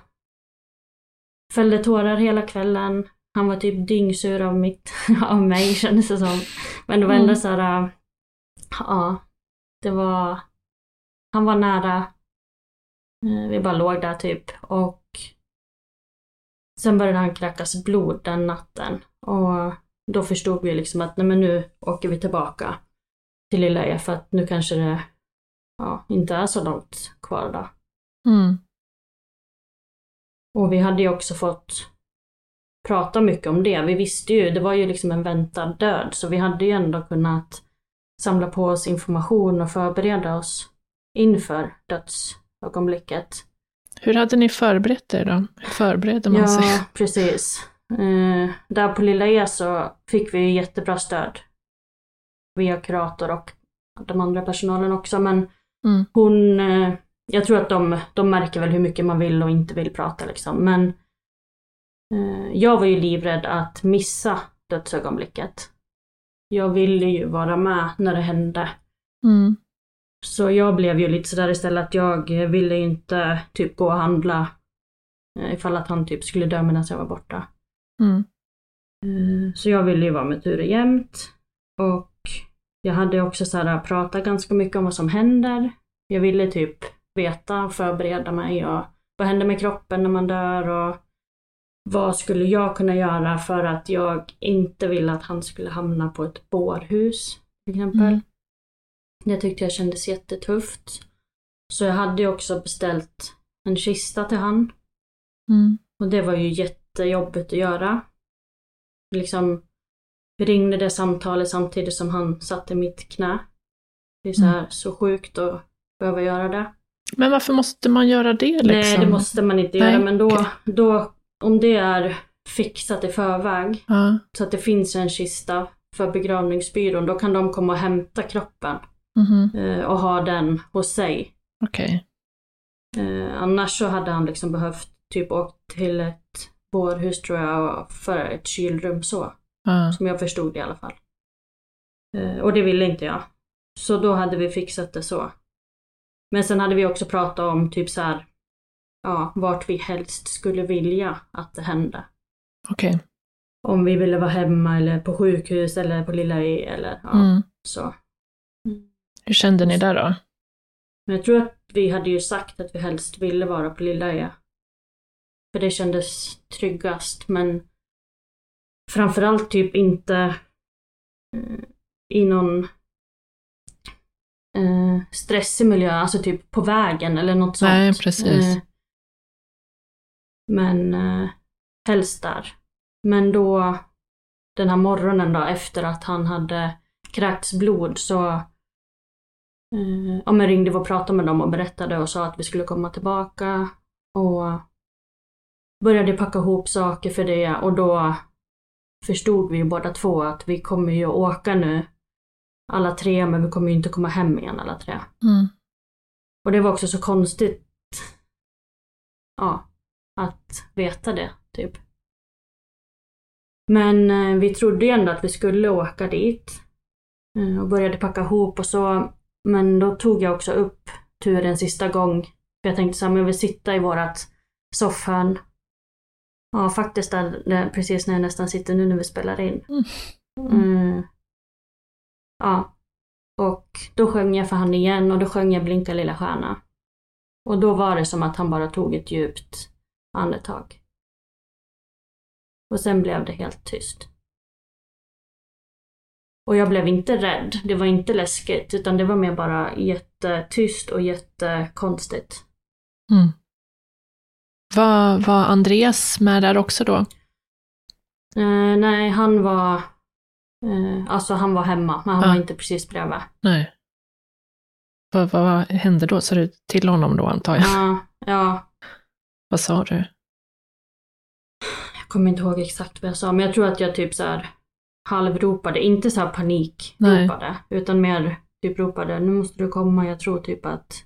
Speaker 1: fällde tårar hela kvällen. Han var typ dyngsur av, mitt, av mig kändes det som. Men det var ändå
Speaker 3: Mm.
Speaker 1: så här, ja, det var, han var nära. Eh, Vi bara låg där typ och sen började han kräkas blod den natten och då förstod vi liksom att nej men nu åker vi tillbaka till Lilla E för att nu kanske det ja, inte är så långt kvar då.
Speaker 3: Mm.
Speaker 1: Och vi hade ju också fått prata mycket om det. Vi visste ju, det var ju liksom en väntad död, så vi hade ju ändå kunnat samla på oss information och förbereda oss inför dödsögonblicket.
Speaker 3: Hur hade ni förberett er då? Hur förbereder man sig?
Speaker 1: Ja, precis. Eh, där på Lilla E så fick vi jättebra stöd. Via kurator och de andra personalen också, men
Speaker 3: Mm.
Speaker 1: hon, eh, jag tror att de, de märker väl hur mycket man vill och inte vill prata liksom, men eh, jag var ju livrädd att missa dödsögonblicket. Jag ville ju vara med när det hände.
Speaker 3: Mm.
Speaker 1: Så jag blev ju lite sådär istället att jag ville inte typ gå och handla eh, ifall att han typ skulle dö medan jag var borta.
Speaker 3: Mm.
Speaker 1: Eh, Så jag ville ju vara med Ture jämt. Och jag hade också så här pratat ganska mycket om vad som händer. Jag ville typ veta och förbereda mig och vad händer med kroppen när man dör och vad skulle jag kunna göra för att jag inte ville att han skulle hamna på ett bårhus till exempel.
Speaker 3: Mm.
Speaker 1: Det tyckte jag kändes jättetufft. Så jag hade ju också beställt en kista till han.
Speaker 3: Mm.
Speaker 1: Och det var ju jättejobbigt att göra. Liksom, ringde det samtalet samtidigt som han satt i mitt knä. Det är så här så sjukt att behöva göra det.
Speaker 3: Men varför måste man göra det liksom?
Speaker 1: Nej, det måste man inte
Speaker 3: Nej,
Speaker 1: göra, men då, då, om det är fixat i förväg,
Speaker 3: Ja,
Speaker 1: så att det finns en kista för begravningsbyrån, då kan de komma och hämta kroppen
Speaker 3: mhm,
Speaker 1: eh, och ha den hos sig.
Speaker 3: okej.
Speaker 1: Eh, annars så hade han liksom behövt typ åkt till ett bårhus tror jag, för ett kylrum så.
Speaker 3: Ja.
Speaker 1: Som jag förstod i alla fall. Eh, och det ville inte jag. Så då hade vi fixat det så. Men sen hade vi också pratat om typ så här, ja, vart vi helst skulle vilja att det hände.
Speaker 3: Okej.
Speaker 1: Om vi ville vara hemma eller på sjukhus eller på Lilla E eller ja,
Speaker 3: Mm.
Speaker 1: så.
Speaker 3: Hur kände ni där då?
Speaker 1: Men jag tror att vi hade ju sagt att vi helst ville vara på Lilla E. För det kändes tryggast, men framförallt typ inte eh, i någon eh, stressig miljö, alltså typ på vägen eller något sånt.
Speaker 3: Nej, precis.
Speaker 1: Eh, men eh, helst där. Men då, den här morgonen då efter att han hade kräkts blod så eh, ja, men ringde vi och pratade med dem och berättade och sa att vi skulle komma tillbaka och började packa ihop saker för det och då förstod vi ju båda två att vi kommer ju åka nu alla tre men vi kommer ju inte komma hem igen alla tre.
Speaker 3: Mm.
Speaker 1: Och det var också så konstigt ja, att veta det, typ. Men eh, vi trodde ju ändå att vi skulle åka dit. Eh, och började packa ihop och så. Men då tog jag också upp turen sista gång. För jag tänkte så här, men jag vill sitta i vårat soffhörn. Ja, faktiskt där, där, precis när jag nästan sitter nu när vi spelar in.
Speaker 3: Mm.
Speaker 1: Mm. Ja, Och då sjöng jag för han igen och då sjöng jag Blinka lilla stjärna. Och då var det som att han bara tog ett djupt andetag. Och sen blev det helt tyst. Och jag blev inte rädd, det var inte läskigt, utan det var mer bara jättetyst och jättekonstigt.
Speaker 3: Mm. Var, var Andreas med där också då?
Speaker 1: Eh, nej, han var... Eh, alltså han var hemma, men han
Speaker 3: Ja.
Speaker 1: var inte precis bredvid.
Speaker 3: Nej. Vad, vad hände då? Sa du till honom då antar jag?
Speaker 1: Ja, ja,
Speaker 3: Vad sa du?
Speaker 1: jag kommer inte ihåg exakt vad jag sa, men jag tror att jag typ så här halvropade, inte så här panikropade, utan mer typ ropade nu måste du komma, jag tror typ att...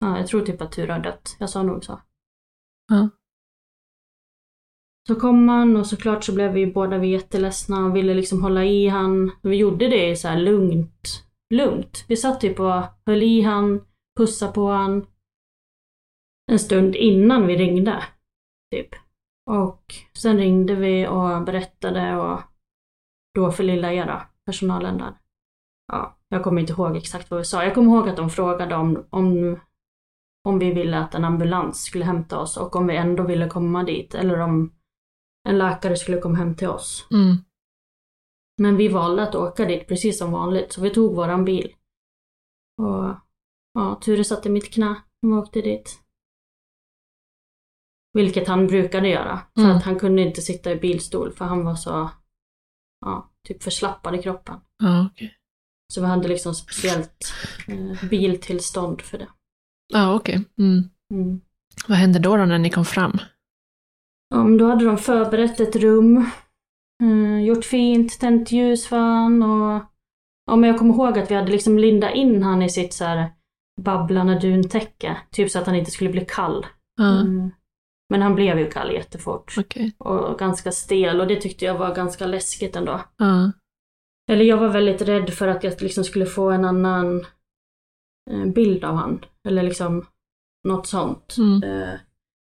Speaker 1: Ja, jag tror typ att Tura har dött. Jag sa nog så.
Speaker 3: Ja.
Speaker 1: Så kom han och såklart så blev vi båda vi jätteledsna och ville liksom hålla i han. Vi gjorde det så här lugnt, lugnt. Vi satt typ och höll i han, pussade på han. En stund innan vi ringde. Typ. Och sen ringde vi och berättade och då för lilla Era, personalen där. Ja, jag kommer inte ihåg exakt vad vi sa. Jag kommer ihåg att de frågade om, om, om vi ville att en ambulans skulle hämta oss och om vi ändå ville komma dit eller om en läkare skulle komma hem till oss.
Speaker 3: Mm.
Speaker 1: Men vi valde att åka dit precis som vanligt, så vi tog våran bil. Och ja, Ture satt i mitt knä när vi åkte dit. Vilket han brukade göra, för
Speaker 3: Mm.
Speaker 1: att han kunde inte sitta i bilstol för han var så, ja, typ förslappad i kroppen.
Speaker 3: Ja, okej.
Speaker 1: Så vi hade liksom speciellt eh, biltillstånd för det.
Speaker 3: Ja, okej. Mm.
Speaker 1: Mm.
Speaker 3: Vad hände då, då när ni kom fram?
Speaker 1: Ja, då hade de förberett ett rum, eh, gjort fint, tänt ljus för han och ja, men jag kommer ihåg att vi hade liksom lindat in han i sitt så här babblande duntäcke, typ så att han inte skulle bli kall. Mm. Men han blev ju kall jättefort
Speaker 3: okej.
Speaker 1: och ganska stel och det tyckte jag var ganska läskigt ändå.
Speaker 3: Ja,
Speaker 1: Eller jag var väldigt rädd för att jag liksom skulle få en annan eh, bild av han. Eller liksom något sånt.
Speaker 3: Mm.
Speaker 1: Eh,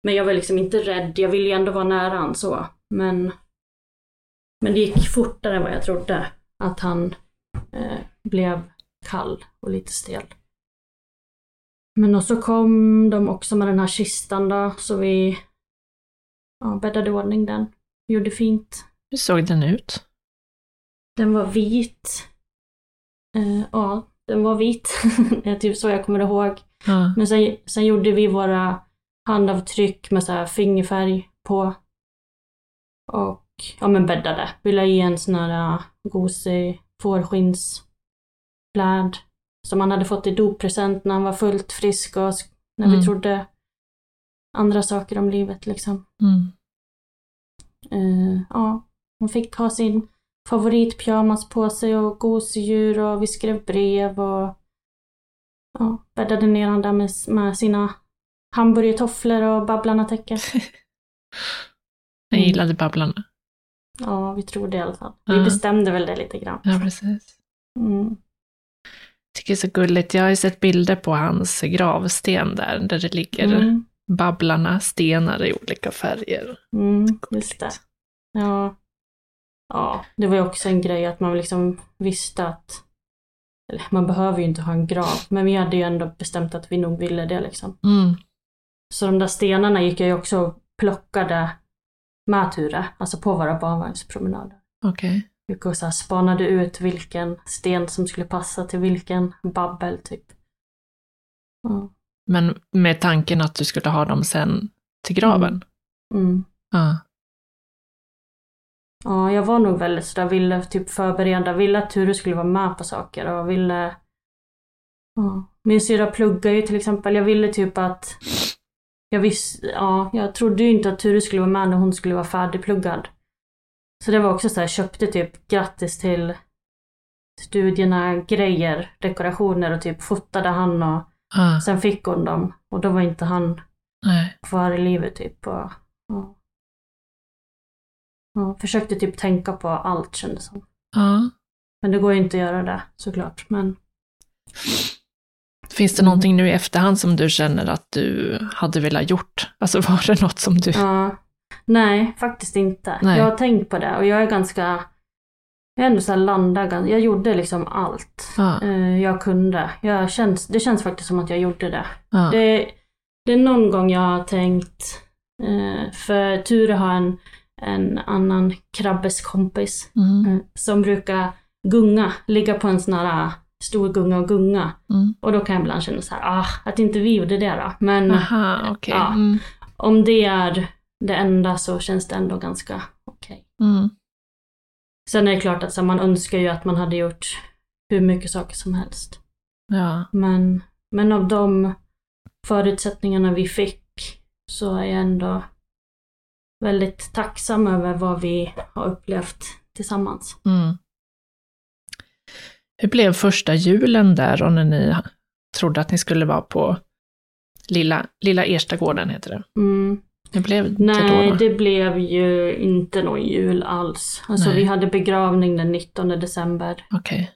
Speaker 1: Men jag var liksom inte rädd, jag ville ju ändå vara nära han så. Men, men det gick fortare än vad jag trodde. Att han eh, blev kall och lite stel. Men och så kom de också med den här kistan då, så vi ja, bäddade ordning den. Gjorde fint.
Speaker 3: hur såg den ut?
Speaker 1: Den var vit. Eh, ja, den var vit. det är typ så jag kommer ihåg.
Speaker 3: Ja,
Speaker 1: Men sen, sen gjorde vi våra handavtryck med så här fingerfärg på. Och ja men bäddade. Vi la i en sån här uh, gosig fårskinnspläd. Som han hade fått i doppresent när han var fullt frisk och när
Speaker 3: Mm.
Speaker 1: vi trodde andra saker om livet liksom.
Speaker 3: mm.
Speaker 1: Eh, ja, hon fick ha sin favoritpyjamas på sig och gosedjur och vi skrev brev och ja, bäddade ner han där med, med sina hamburgertofflor och babblarna-täcke.
Speaker 3: Jag
Speaker 1: Mm.
Speaker 3: gillade Babblarna.
Speaker 1: Ja, vi tror det i alla fall. Vi
Speaker 3: Ja.
Speaker 1: bestämde väl det lite grann.
Speaker 3: Ja, precis.
Speaker 1: Mm.
Speaker 3: tycker det är så gulligt. Jag har ju sett bilder på hans gravsten där, där det ligger
Speaker 1: Mm.
Speaker 3: Babblarna, stenar i olika färger.
Speaker 1: Mm, just det. Ja. Ja, det var ju också en grej att man liksom visste att eller man behöver ju inte ha en grav, men vi hade ju ändå bestämt att vi nog ville det liksom.
Speaker 3: Mm.
Speaker 1: Så de där stenarna gick jag ju också och plockade med Ture, alltså på våra barnvagnspromenader.
Speaker 3: Okej.
Speaker 1: Gick och så här spanade ut vilken sten som skulle passa till vilken babbel typ. Ja.
Speaker 3: Men med tanken att du skulle ha dem sen till graven?
Speaker 1: Mm.
Speaker 3: Ja.
Speaker 1: Ja, jag var nog väldigt sådär, ville typ förbereda, ville att Ture skulle vara med på saker och ville... Ja. Min syrra pluggar ju till exempel, jag ville typ att... Jag visste, ja, jag trodde ju inte att Ture skulle vara med när hon skulle vara färdigpluggad. Så det var också så här, jag köpte typ grattis till studierna, grejer, dekorationer och typ fotade han och
Speaker 3: Ja.
Speaker 1: sen fick hon dem. Och då var inte han
Speaker 3: Nej.
Speaker 1: kvar i livet typ. Och, ja. Ja, försökte typ tänka på allt kändes som.
Speaker 3: Ja.
Speaker 1: Men det går ju inte att göra det såklart. Men
Speaker 3: Finns det någonting nu i efterhand som du känner att du hade velat gjort? Alltså var det något som du...
Speaker 1: ja, nej, faktiskt inte.
Speaker 3: Nej.
Speaker 1: Jag har tänkt på det och jag är ganska jag ändå så landade, jag gjorde liksom allt
Speaker 3: Ja.
Speaker 1: eh, jag kunde. Jag känns, det känns faktiskt som att jag gjorde det.
Speaker 3: Ja.
Speaker 1: Det, det är någon gång jag har tänkt, eh, för Ture har en, en annan krabbeskompis
Speaker 3: Mm.
Speaker 1: eh, som brukar gunga, ligga på en sån här stor gunga och gunga.
Speaker 3: Mm.
Speaker 1: Och då kan jag ibland känna så här, ah, att inte vi gjorde det då. Men
Speaker 3: Aha, okej.
Speaker 1: ja.
Speaker 3: Mm.
Speaker 1: om det är det enda så känns det ändå ganska okej.
Speaker 3: Mm.
Speaker 1: Sen är det klart att så man önskar ju att man hade gjort hur mycket saker som helst.
Speaker 3: Ja.
Speaker 1: Men, men av de förutsättningarna vi fick så är jag ändå väldigt tacksam över vad vi har upplevt tillsammans.
Speaker 3: Mm. Hur blev första julen där då när ni trodde att ni skulle vara på Lilla, Lilla Erstagården heter det.
Speaker 1: Mm.
Speaker 3: Hur blev det då?
Speaker 1: Nej,
Speaker 3: då?
Speaker 1: det blev ju inte någon jul alls. Alltså
Speaker 3: Nej.
Speaker 1: vi hade begravning den 19 december.
Speaker 3: Okej.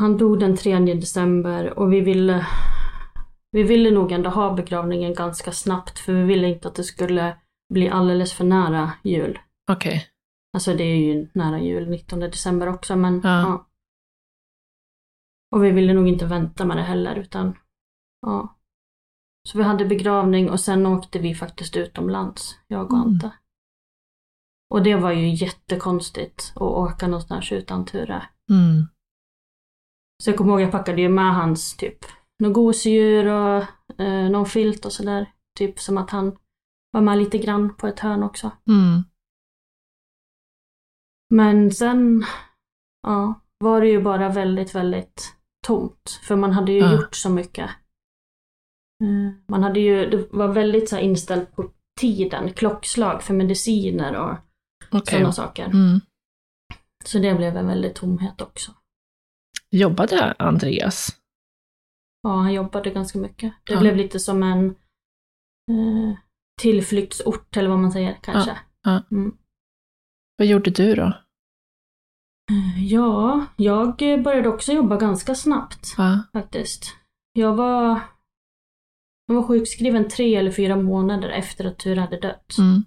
Speaker 1: Han dog den 3 december och vi ville, vi ville nog ändå ha begravningen ganska snabbt för vi ville inte att det skulle bli alldeles för nära jul.
Speaker 3: Okej.
Speaker 1: Alltså det är ju nära jul, 19 december också, men
Speaker 3: Ja.
Speaker 1: ja. Och vi ville nog inte vänta med det heller, utan ja. Så vi hade begravning och sen åkte vi faktiskt utomlands, jag och
Speaker 3: Mm.
Speaker 1: Ante. Och det var ju jättekonstigt att åka någonstans utan Ture.
Speaker 3: Mm.
Speaker 1: Så jag kommer ihåg jag packade ju med hans typ något gosedjur och eh, någon filt och sådär. Typ som att han var med lite grann på ett hörn också.
Speaker 3: Mm.
Speaker 1: Men sen, ja, var det ju bara väldigt, väldigt tomt. För man hade ju
Speaker 3: Ja.
Speaker 1: gjort så mycket. Eh, Man hade ju, det var väldigt så inställt på tiden, klockslag för mediciner och
Speaker 3: Okej.
Speaker 1: sådana saker.
Speaker 3: Mm.
Speaker 1: Så det blev en väldig tomhet också.
Speaker 3: Jobbade Andreas?
Speaker 1: Ja, han jobbade ganska mycket. Det
Speaker 3: Ja.
Speaker 1: blev lite som en eh, tillflyktsort eller vad man säger kanske.
Speaker 3: ja.
Speaker 1: Mm.
Speaker 3: Vad gjorde du då?
Speaker 1: Eh, Ja, jag började också jobba ganska snabbt faktiskt. Jag var, jag var sjukskriven tre eller fyra månader efter att Ture hade dött.
Speaker 3: Mm.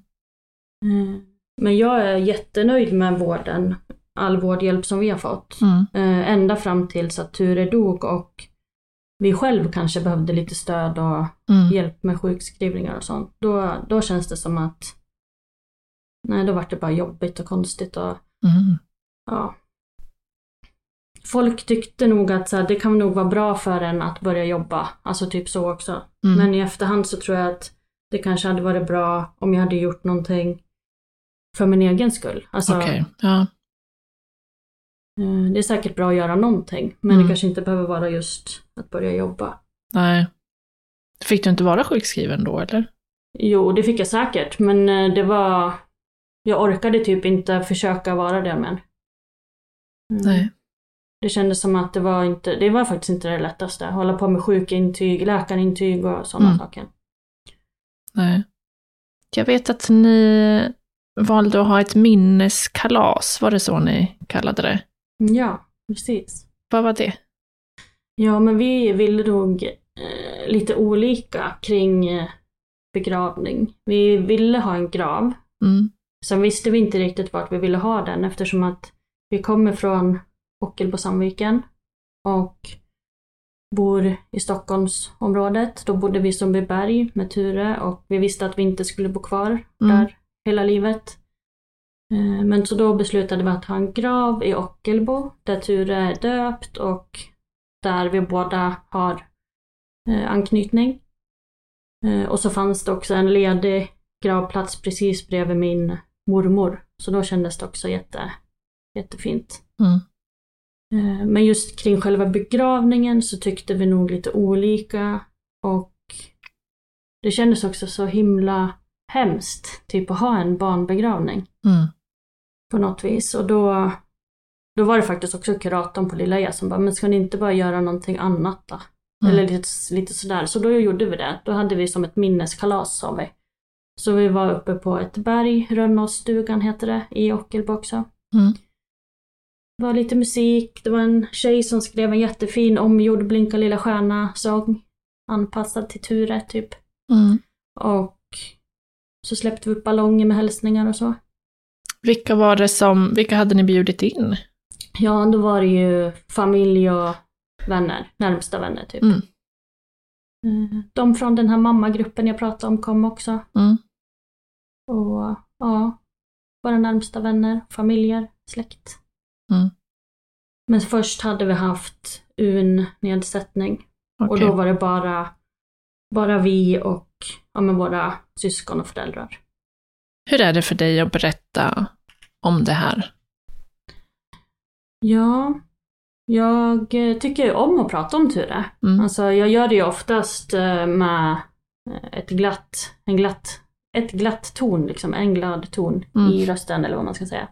Speaker 1: Mm. Men jag är jättenöjd med vården, all vårdhjälp som vi har fått. Eh, ända fram tills att Ture dog och vi själv kanske behövde lite stöd och
Speaker 3: Mm.
Speaker 1: hjälp med sjukskrivningar och sånt. Då, då känns det som att Nej, då vart det bara jobbigt och konstigt och
Speaker 3: Mm.
Speaker 1: ja. Folk tyckte nog att så här, det kan nog vara bra för en att börja jobba. Alltså typ så också.
Speaker 3: Mm.
Speaker 1: Men i efterhand så tror jag att det kanske hade varit bra om jag hade gjort någonting för min egen skull. Alltså,
Speaker 3: Okej. Ja.
Speaker 1: eh, det är säkert bra att göra någonting, men
Speaker 3: Mm.
Speaker 1: det kanske inte behöver vara just att börja jobba.
Speaker 3: Nej. Fick du inte vara sjukskriven då eller?
Speaker 1: Jo, det fick jag säkert, men eh, det var... Jag orkade typ inte försöka vara det men. Mm.
Speaker 3: Nej.
Speaker 1: Det kändes som att det var inte, det var faktiskt inte det lättaste. Hålla på med sjukintyg, läkarintyg och sådana
Speaker 3: Mm.
Speaker 1: saker.
Speaker 3: Nej. Jag vet att ni valde att ha ett minneskalas, var det så ni kallade det?
Speaker 1: Ja, precis.
Speaker 3: Vad var det?
Speaker 1: Ja, men vi ville nog eh, lite olika kring eh, begravning. Vi ville ha en grav.
Speaker 3: Mm.
Speaker 1: Sen visste vi inte riktigt vart vi ville ha den eftersom att vi kommer från Ockelbo Sandviken och bor i Stockholmsområdet. Då bodde vi i Sundbyberg med Ture och vi visste att vi inte skulle bo kvar
Speaker 3: Mm.
Speaker 1: där hela livet. Eh, Men så då beslutade vi att ha en grav i Ockelbo där Ture är döpt och där vi båda har eh, anknytning. Eh, Och så fanns det också en ledig gravplats precis bredvid min mormor. Så då kändes det också jätte, jättefint.
Speaker 3: Mm.
Speaker 1: Eh, Men just kring själva begravningen så tyckte vi nog lite olika och det kändes också så himla hemskt, typ att ha en barnbegravning
Speaker 3: Mm.
Speaker 1: på något vis. Och då, då var det faktiskt också kuratorn på Lilla E som bara, men ska ni inte bara göra någonting annat då?
Speaker 3: Mm.
Speaker 1: Eller lite, lite sådär. Så då gjorde vi det. Då hade vi som ett minneskalas sa vi. Så vi var uppe på ett berg, Rönnåsstugan heter det, i Ockelbo också.
Speaker 3: Mm.
Speaker 1: Det var lite musik, det var en tjej som skrev en jättefin omgjord Blinka lilla stjärna-sång. Anpassad till Ture, typ.
Speaker 3: Mm.
Speaker 1: Och så släppte vi upp ballonger med hälsningar och så.
Speaker 3: Vilka var det som, vilka hade ni bjudit in?
Speaker 1: Ja, då var det ju familj och vänner, närmsta vänner typ.
Speaker 3: Mm.
Speaker 1: Eh, De från den här mammagruppen jag pratade om kom också.
Speaker 3: Mm.
Speaker 1: Och ja, våra närmsta vänner, familjer, släkt.
Speaker 3: Mm.
Speaker 1: Men först hade vi haft UN-nedsättning. Och
Speaker 3: Okej.
Speaker 1: då var det bara, bara vi och ja, men våra syskon och föräldrar.
Speaker 3: Hur är det för dig att berätta om det här?
Speaker 1: Ja, jag eh, tycker ju om att prata om Ture.
Speaker 3: Mm.
Speaker 1: Alltså jag gör det ju oftast eh, med eh, ett glatt, en glatt, ett glatt ton, liksom, en glad ton
Speaker 3: Mm.
Speaker 1: i rösten eller vad man ska säga.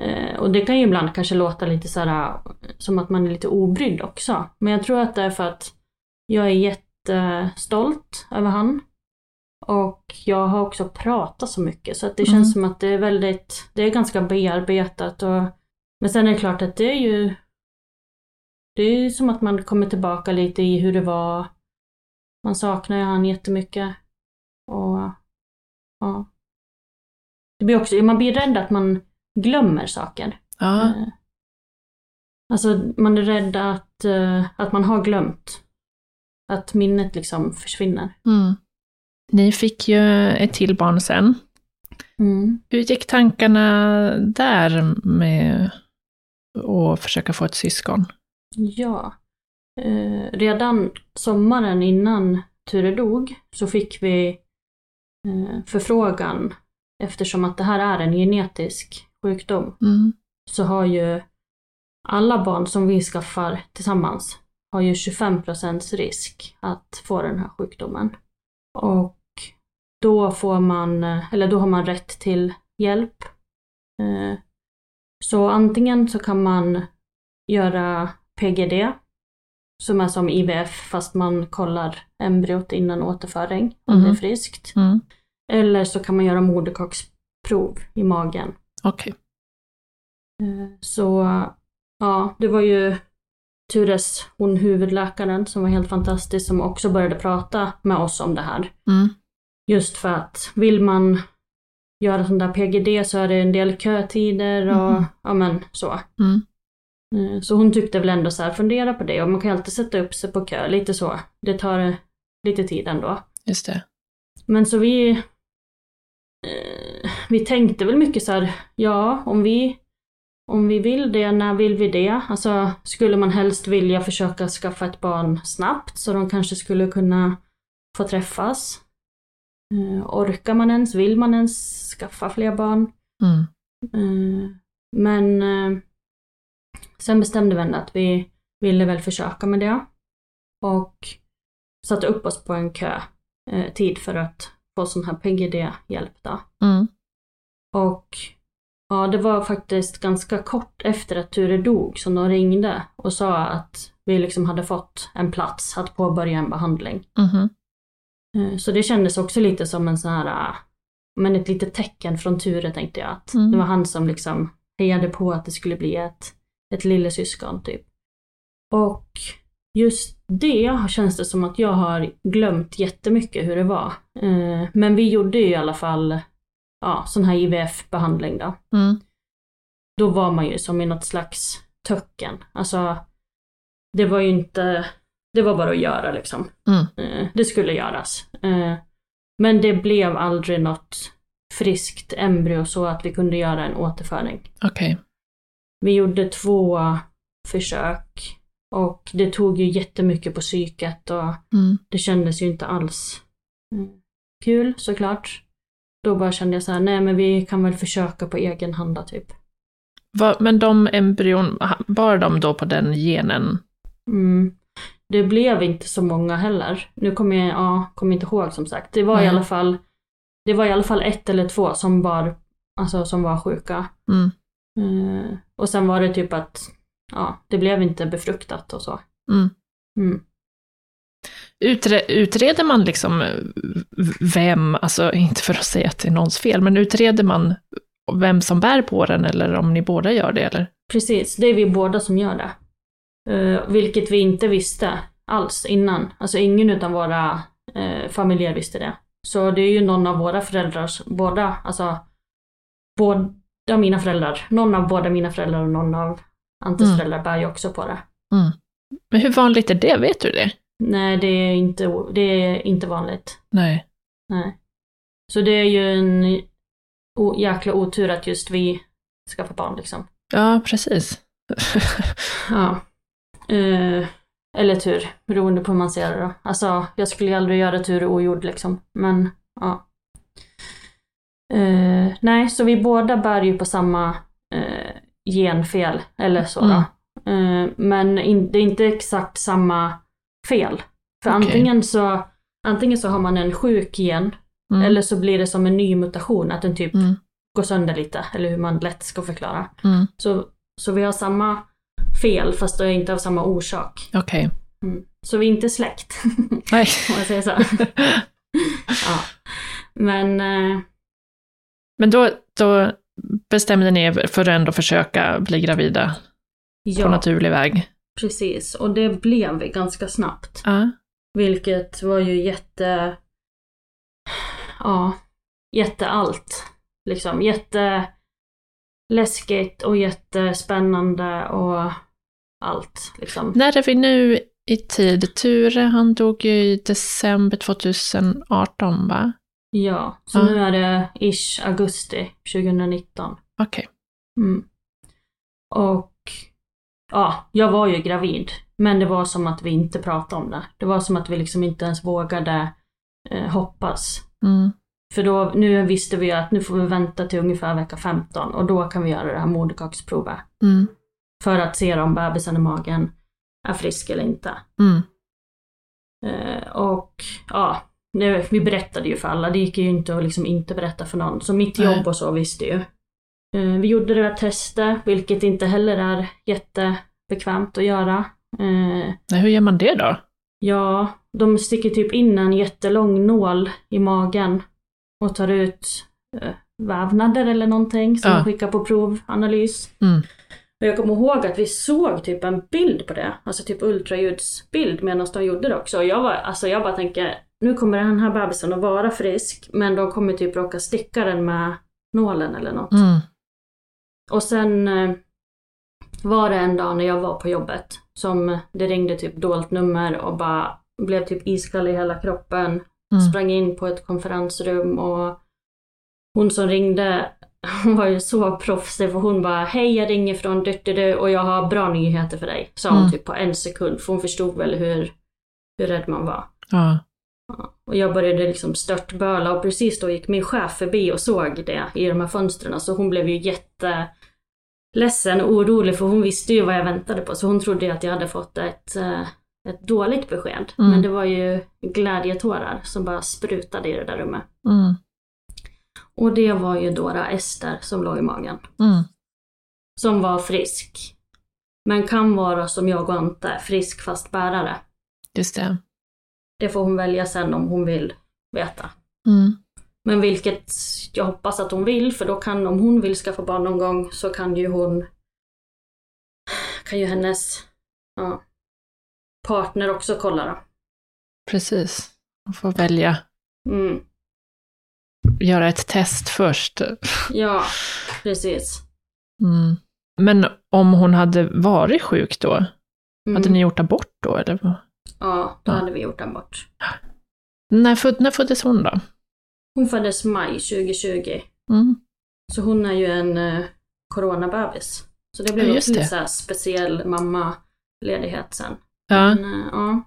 Speaker 1: Eh, och det kan ju ibland kanske låta lite sådär som att man är lite obrydd också. Men jag tror att det är för att jag är jättestolt över han. Och jag har också pratat så mycket så att det
Speaker 3: Mm.
Speaker 1: känns som att det är väldigt, det är ganska bearbetat och men sen är det klart att det är ju det är ju som att man kommer tillbaka lite i hur det var. Man saknar ju han jättemycket. Och ja. Det blir också, man blir rädd att man glömmer saker.
Speaker 3: Ja,
Speaker 1: Eh, Alltså man är rädd att, eh, att man har glömt. Att minnet liksom försvinner.
Speaker 3: mm. Ni fick ju ett till barn sen.
Speaker 1: Mm.
Speaker 3: Hur gick tankarna där med att försöka få ett syskon?
Speaker 1: Ja. Eh, redan sommaren innan Ture dog så fick vi eh, förfrågan eftersom att det här är en genetisk sjukdom
Speaker 3: Mm.
Speaker 1: så har ju alla barn som vi skaffar tillsammans har ju 25% risk att få den här sjukdomen. Och då får man, eller då har man rätt till hjälp. Eh, Så antingen så kan man göra PGD, som är som IVF fast man kollar embryot innan återföring, om det är
Speaker 3: Mhm.
Speaker 1: friskt.
Speaker 3: Mm.
Speaker 1: Eller så kan man göra moderkaksprov i magen.
Speaker 3: Okej.
Speaker 1: Eh, Så ja, det var ju Tures, hon huvudläkaren som var helt fantastisk, som också började prata med oss om det här.
Speaker 3: Mm.
Speaker 1: Just för att vill man göra sån där PGD så är det en del kötider och
Speaker 3: Mhm.
Speaker 1: ja men så.
Speaker 3: Mm.
Speaker 1: Eh, Så hon tyckte väl ändå så här, fundera på det och man kan alltid sätta upp sig på kö, lite så. Det tar eh, lite tid ändå.
Speaker 3: Just det.
Speaker 1: Men så vi, vi tänkte väl mycket så här, ja om vi, om vi vill det, när vill vi det? Alltså skulle man helst vilja försöka skaffa ett barn snabbt så de kanske skulle kunna få träffas? Eh, orkar man ens, vill man ens skaffa fler barn?
Speaker 3: Mm.
Speaker 1: Eh, men eh, sen bestämde vi ändå att vi ville väl försöka med det. Och satte upp oss på en kö tid för att få sån här PGD-hjälp då.
Speaker 3: Mm.
Speaker 1: Och ja, det var faktiskt ganska kort efter att Ture dog som de ringde och sa att vi liksom hade fått en plats att påbörja en behandling. Eh, Så det kändes också lite som en sån här, ah, men ett litet tecken från Ture tänkte jag. Att
Speaker 3: Mm.
Speaker 1: Det var han som liksom hejade på att det skulle bli ett, ett lillasyskon typ. Och just det känns det som att jag har glömt jättemycket hur det var. Eh, Men vi gjorde ju i alla fall ja, sån här IVF-behandling då.
Speaker 3: Mm.
Speaker 1: Då var man ju som i något slags töcken. Alltså, det var ju inte, det var bara att göra liksom.
Speaker 3: Mm.
Speaker 1: Eh, Det skulle göras. Eh, Men det blev aldrig något friskt embryo så att vi kunde göra en återföring.
Speaker 3: Okej.
Speaker 1: Vi gjorde två försök och det tog ju jättemycket på psyket och
Speaker 3: Mm.
Speaker 1: det kändes ju inte alls mm, kul såklart. Då bara kände jag så här, nej men vi kan väl försöka på egen hand typ.
Speaker 3: Vad- Men de embryon, bar de då på den genen?
Speaker 1: Mm. Det blev inte så många heller. Nu kommer jag, ja, kommer inte ihåg som sagt. Det var i
Speaker 3: Nej.
Speaker 1: alla fall det var i alla fall ett eller två som var, alltså som var sjuka.
Speaker 3: Mm.
Speaker 1: Eh, och sen var det typ att, ja, det blev inte befruktat och så.
Speaker 3: Mm. Utre, utreder man liksom eh, vem, alltså inte för att säga att det är någons fel, men utreder man vem som bär på den eller om ni båda gör det eller?
Speaker 1: Precis, det är vi båda som gör det. Eh, vilket vi inte visste alls innan. Alltså ingen utan våra uh, familjer visste det. Så det är ju någon av våra föräldrars, båda, alltså har mina föräldrar. Någon av båda mina föräldrar och någon av Antes
Speaker 3: Mm.
Speaker 1: föräldrar bär ju också på det.
Speaker 3: Mm. Men hur vanligt är det? Vet du det?
Speaker 1: Nej, det är inte, det är inte vanligt.
Speaker 3: Nej.
Speaker 1: Nej. Så det är ju en jäkla otur att just vi skaffar barn liksom.
Speaker 3: Ja, precis.
Speaker 1: Ja. Eh, eller tur, beroende på hur man ser det då. Alltså, jag skulle aldrig göra tur och ogjord liksom. Men, ja. Eh, nej, så vi båda bär ju på samma eh, genfel, eller så då. Eh, men in, det är inte exakt samma fel. För
Speaker 3: Okej.
Speaker 1: antingen så Antingen så har man en sjuk gen,
Speaker 3: Mm.
Speaker 1: eller så blir det som en ny mutation, att den typ
Speaker 3: Mm.
Speaker 1: går sönder lite, eller hur man lätt ska förklara.
Speaker 3: Mm.
Speaker 1: Så, så vi har samma fel, fast det är inte av samma orsak.
Speaker 3: Okej.
Speaker 1: Mm. Så vi är inte släkt,
Speaker 3: Nej.
Speaker 1: om jag säger så. ja. Men, eh,
Speaker 3: Men då, då bestämde ni er för att ändå försöka bli gravida på
Speaker 1: ja,
Speaker 3: naturlig väg?
Speaker 1: Precis. Och det blev vi ganska snabbt.
Speaker 3: Ja.
Speaker 1: Vilket var ju jätte... Ja, jätteallt. Liksom jätteläskigt och jättespännande och allt liksom.
Speaker 3: När är vi nu i tid? Ture, han dog ju i december 2018, va?
Speaker 1: Ja, så
Speaker 3: Ja.
Speaker 1: nu är det ish augusti 2019.
Speaker 3: Okej.
Speaker 1: Mm. Och ja, jag var ju gravid. Men det var som att vi inte pratade om det. Det var som att vi liksom inte ens vågade eh, hoppas.
Speaker 3: Mm.
Speaker 1: För då, nu visste vi att nu får vi vänta till ungefär vecka 15 och då kan vi göra det här moderkaksprovet.
Speaker 3: Mm.
Speaker 1: För att se om bebisen i magen är frisk eller inte.
Speaker 3: Mm.
Speaker 1: Eh, och ja, nu, vi berättade ju för alla. Det gick ju inte att liksom inte berätta för någon. Så mitt jobb och så visste ju. Eh, vi gjorde det här testet, vilket inte heller är jättebekvämt att göra. Eh,
Speaker 3: Nej, hur gör man det då?
Speaker 1: ja, de sticker typ in en jättelång nål i magen och tar ut eh, vävnader eller någonting som
Speaker 3: Ja.
Speaker 1: de skickar på provanalys.
Speaker 3: Mm.
Speaker 1: Och jag kommer ihåg att vi såg typ en bild på det, alltså typ ultraljudsbild medan de gjorde det också. Och jag, var, alltså jag bara tänker, nu kommer den här bebisen att vara frisk, men de kommer typ råka sticka den med nålen eller något.
Speaker 3: Mm.
Speaker 1: Och sen eh, var det en dag när jag var på jobbet som det ringde typ dolt nummer och bara blev typ iskall i hela kroppen.
Speaker 3: Mm.
Speaker 1: Sprang in på ett konferensrum och hon som ringde hon var ju så proffsig för hon bara Hej jag ringer från du och jag har bra nyheter för dig. Sa hon
Speaker 3: Mm.
Speaker 1: typ på en sekund för hon förstod väl hur, hur rädd man var.
Speaker 3: Ja.
Speaker 1: Och jag började liksom störtböla och precis då gick min chef förbi och såg det i de här fönstren. Så hon blev ju jätteledsen och orolig för hon visste ju vad jag väntade på. Så hon trodde ju att jag hade fått ett, eh, ett dåligt besked.
Speaker 3: Mm.
Speaker 1: Men det var ju glädjetårar som bara sprutade i det där rummet.
Speaker 3: Mm.
Speaker 1: Och det var ju då Ester som låg i magen.
Speaker 3: Mm.
Speaker 1: Som var frisk. Men kan vara som jag och Ante, frisk fast bärare.
Speaker 3: Just det.
Speaker 1: Det får hon välja sen om hon vill veta. Men vilket jag hoppas att hon vill, för då kan, om hon vill skaffa barn någon gång, så kan ju hon, kan ju hennes ja, partner också kolla då.
Speaker 3: Precis. Man får välja,
Speaker 1: Mm.
Speaker 3: göra ett test först.
Speaker 1: Ja, precis.
Speaker 3: Mm. Men om hon hade varit sjuk då,
Speaker 1: Mm.
Speaker 3: hade ni gjort abort då? Eller?
Speaker 1: Ja, då
Speaker 3: Ja.
Speaker 1: hade vi gjort abort.
Speaker 3: När, föd, när föddes hon då?
Speaker 1: Hon föddes maj 2020,
Speaker 3: Mm.
Speaker 1: så hon är ju en eh, coronabebis. Så det blev
Speaker 3: Ja,
Speaker 1: också
Speaker 3: det.
Speaker 1: så speciell mamma-ledighet sen.
Speaker 3: Ja.
Speaker 1: Men, eh, ja.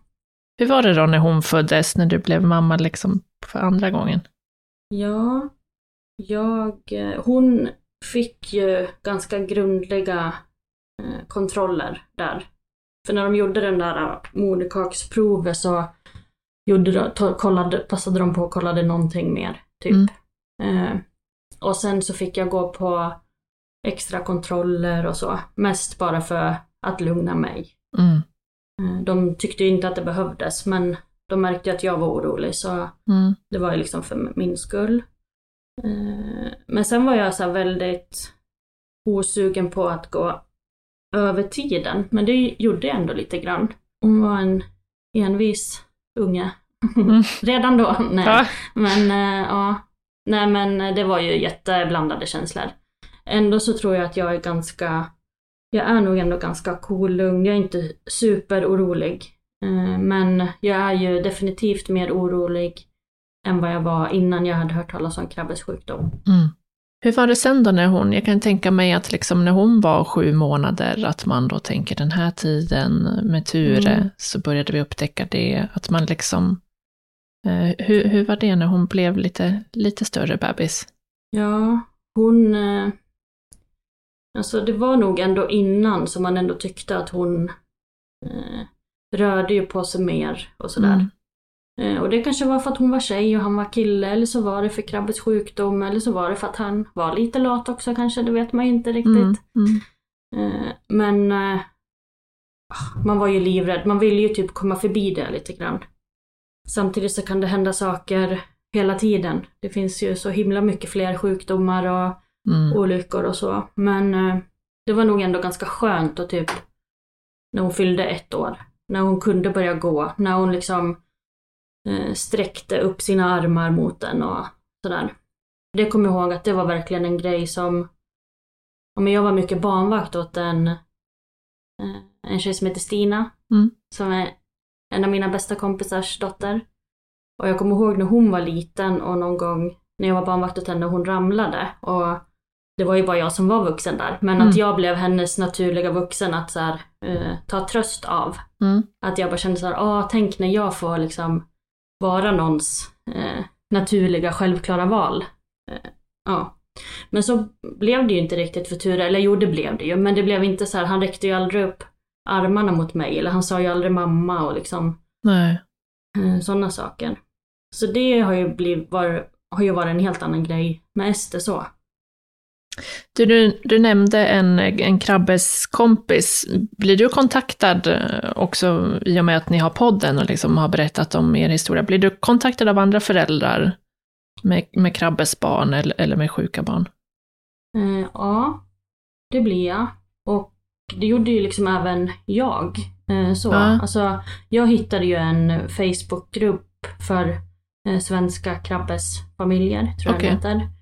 Speaker 3: Hur var det då när hon föddes, när du blev mamma liksom för andra gången?
Speaker 1: Ja, jag, eh, hon fick ju ganska grundliga eh, kontroller där. För när de gjorde den där eh, moderkaksprovet så gjorde de, to, kollade, passade de på och kollade någonting mer. Typ.
Speaker 3: Mm.
Speaker 1: Eh, och sen så fick jag gå på extra kontroller och så. Mest bara för att lugna mig.
Speaker 3: Mm.
Speaker 1: Eh, de tyckte inte att det behövdes men de märkte att jag var orolig så
Speaker 3: Mm.
Speaker 1: det var ju liksom för min skull. Eh, Men sen var jag så väldigt osugen på att gå över tiden. Men det gjorde jag ändå lite grann. Hon var en envis unge.
Speaker 3: Mm.
Speaker 1: Redan då. Nej.
Speaker 3: Ja.
Speaker 1: Men eh, ja. Nej men det var ju jätteblandade känslor. ändå så tror jag att jag är ganska, jag är nog ändå ganska cool, lugn. Jag är inte superorolig. Eh, men jag är ju definitivt mer orolig än vad jag var innan jag hade hört talas om Krabbes sjukdom.
Speaker 3: Mm. Hur var det sen då när hon, jag kan tänka mig att liksom när hon var sju månader, att man då tänker den här tiden med Ture,
Speaker 1: Mm.
Speaker 3: så började vi upptäcka det, att man liksom, eh, hur, hur var det när hon blev lite, lite större bebis?
Speaker 1: Ja, hon... Eh, alltså det var nog ändå innan som man ändå tyckte att hon eh, rörde ju på sig mer och sådär.
Speaker 3: Mm.
Speaker 1: Eh, och det kanske var för att hon var tjej och han var kille, eller så var det för Krabbes sjukdom, eller så var det för att han var lite lat också kanske, det vet man ju inte riktigt.
Speaker 3: Mm. Mm.
Speaker 1: Eh, men eh, man var ju livrädd, man ville ju typ komma förbi det lite grann. Samtidigt så kan det hända saker hela tiden. Det finns ju så himla mycket fler sjukdomar och
Speaker 3: Mm.
Speaker 1: olyckor och så. Men det var nog ändå ganska skönt och typ när hon fyllde ett år. När hon kunde börja gå. När hon liksom eh, sträckte upp sina armar mot den och sådär. Det kommer jag ihåg att det var verkligen en grej som... Ja, jag var mycket barnvakt åt en, eh, en tjej som heter Stina.
Speaker 3: Mm.
Speaker 1: Som är en av mina bästa kompisars dotter. Och jag kommer ihåg när hon var liten och någon gång när jag var barnvakt åt henne och hon ramlade. Och det var ju bara jag som var vuxen där. Men
Speaker 3: Mm.
Speaker 1: att jag blev hennes naturliga vuxen att så här, eh, ta tröst av.
Speaker 3: Mm.
Speaker 1: Att jag bara kände så här, ah, tänk när jag får liksom vara någons eh, naturliga självklara val. Eh, ja. Men så blev det ju inte riktigt för Ture, eller jo det blev det ju, men det blev inte så här, han räckte ju aldrig upp armarna mot mig, eller han sa ju aldrig mamma och liksom
Speaker 3: Nej.
Speaker 1: sådana saker. Så det har ju, blivit, var, har ju varit en helt annan grej med Ester så.
Speaker 3: Du, du, du nämnde en, en Krabbes kompis. Blir du kontaktad eh, också i och med att ni har podden och liksom har berättat om er historia? Blir du kontaktad av andra föräldrar med, med Krabbes barn eller, eller med sjuka barn?
Speaker 1: Eh, ja, det blir jag. Och det gjorde ju liksom även jag. Eh, så.
Speaker 3: Ja.
Speaker 1: Alltså, jag hittade ju en Facebookgrupp för eh, svenska krabbes familjer, tror jag
Speaker 3: Okej.
Speaker 1: det heter.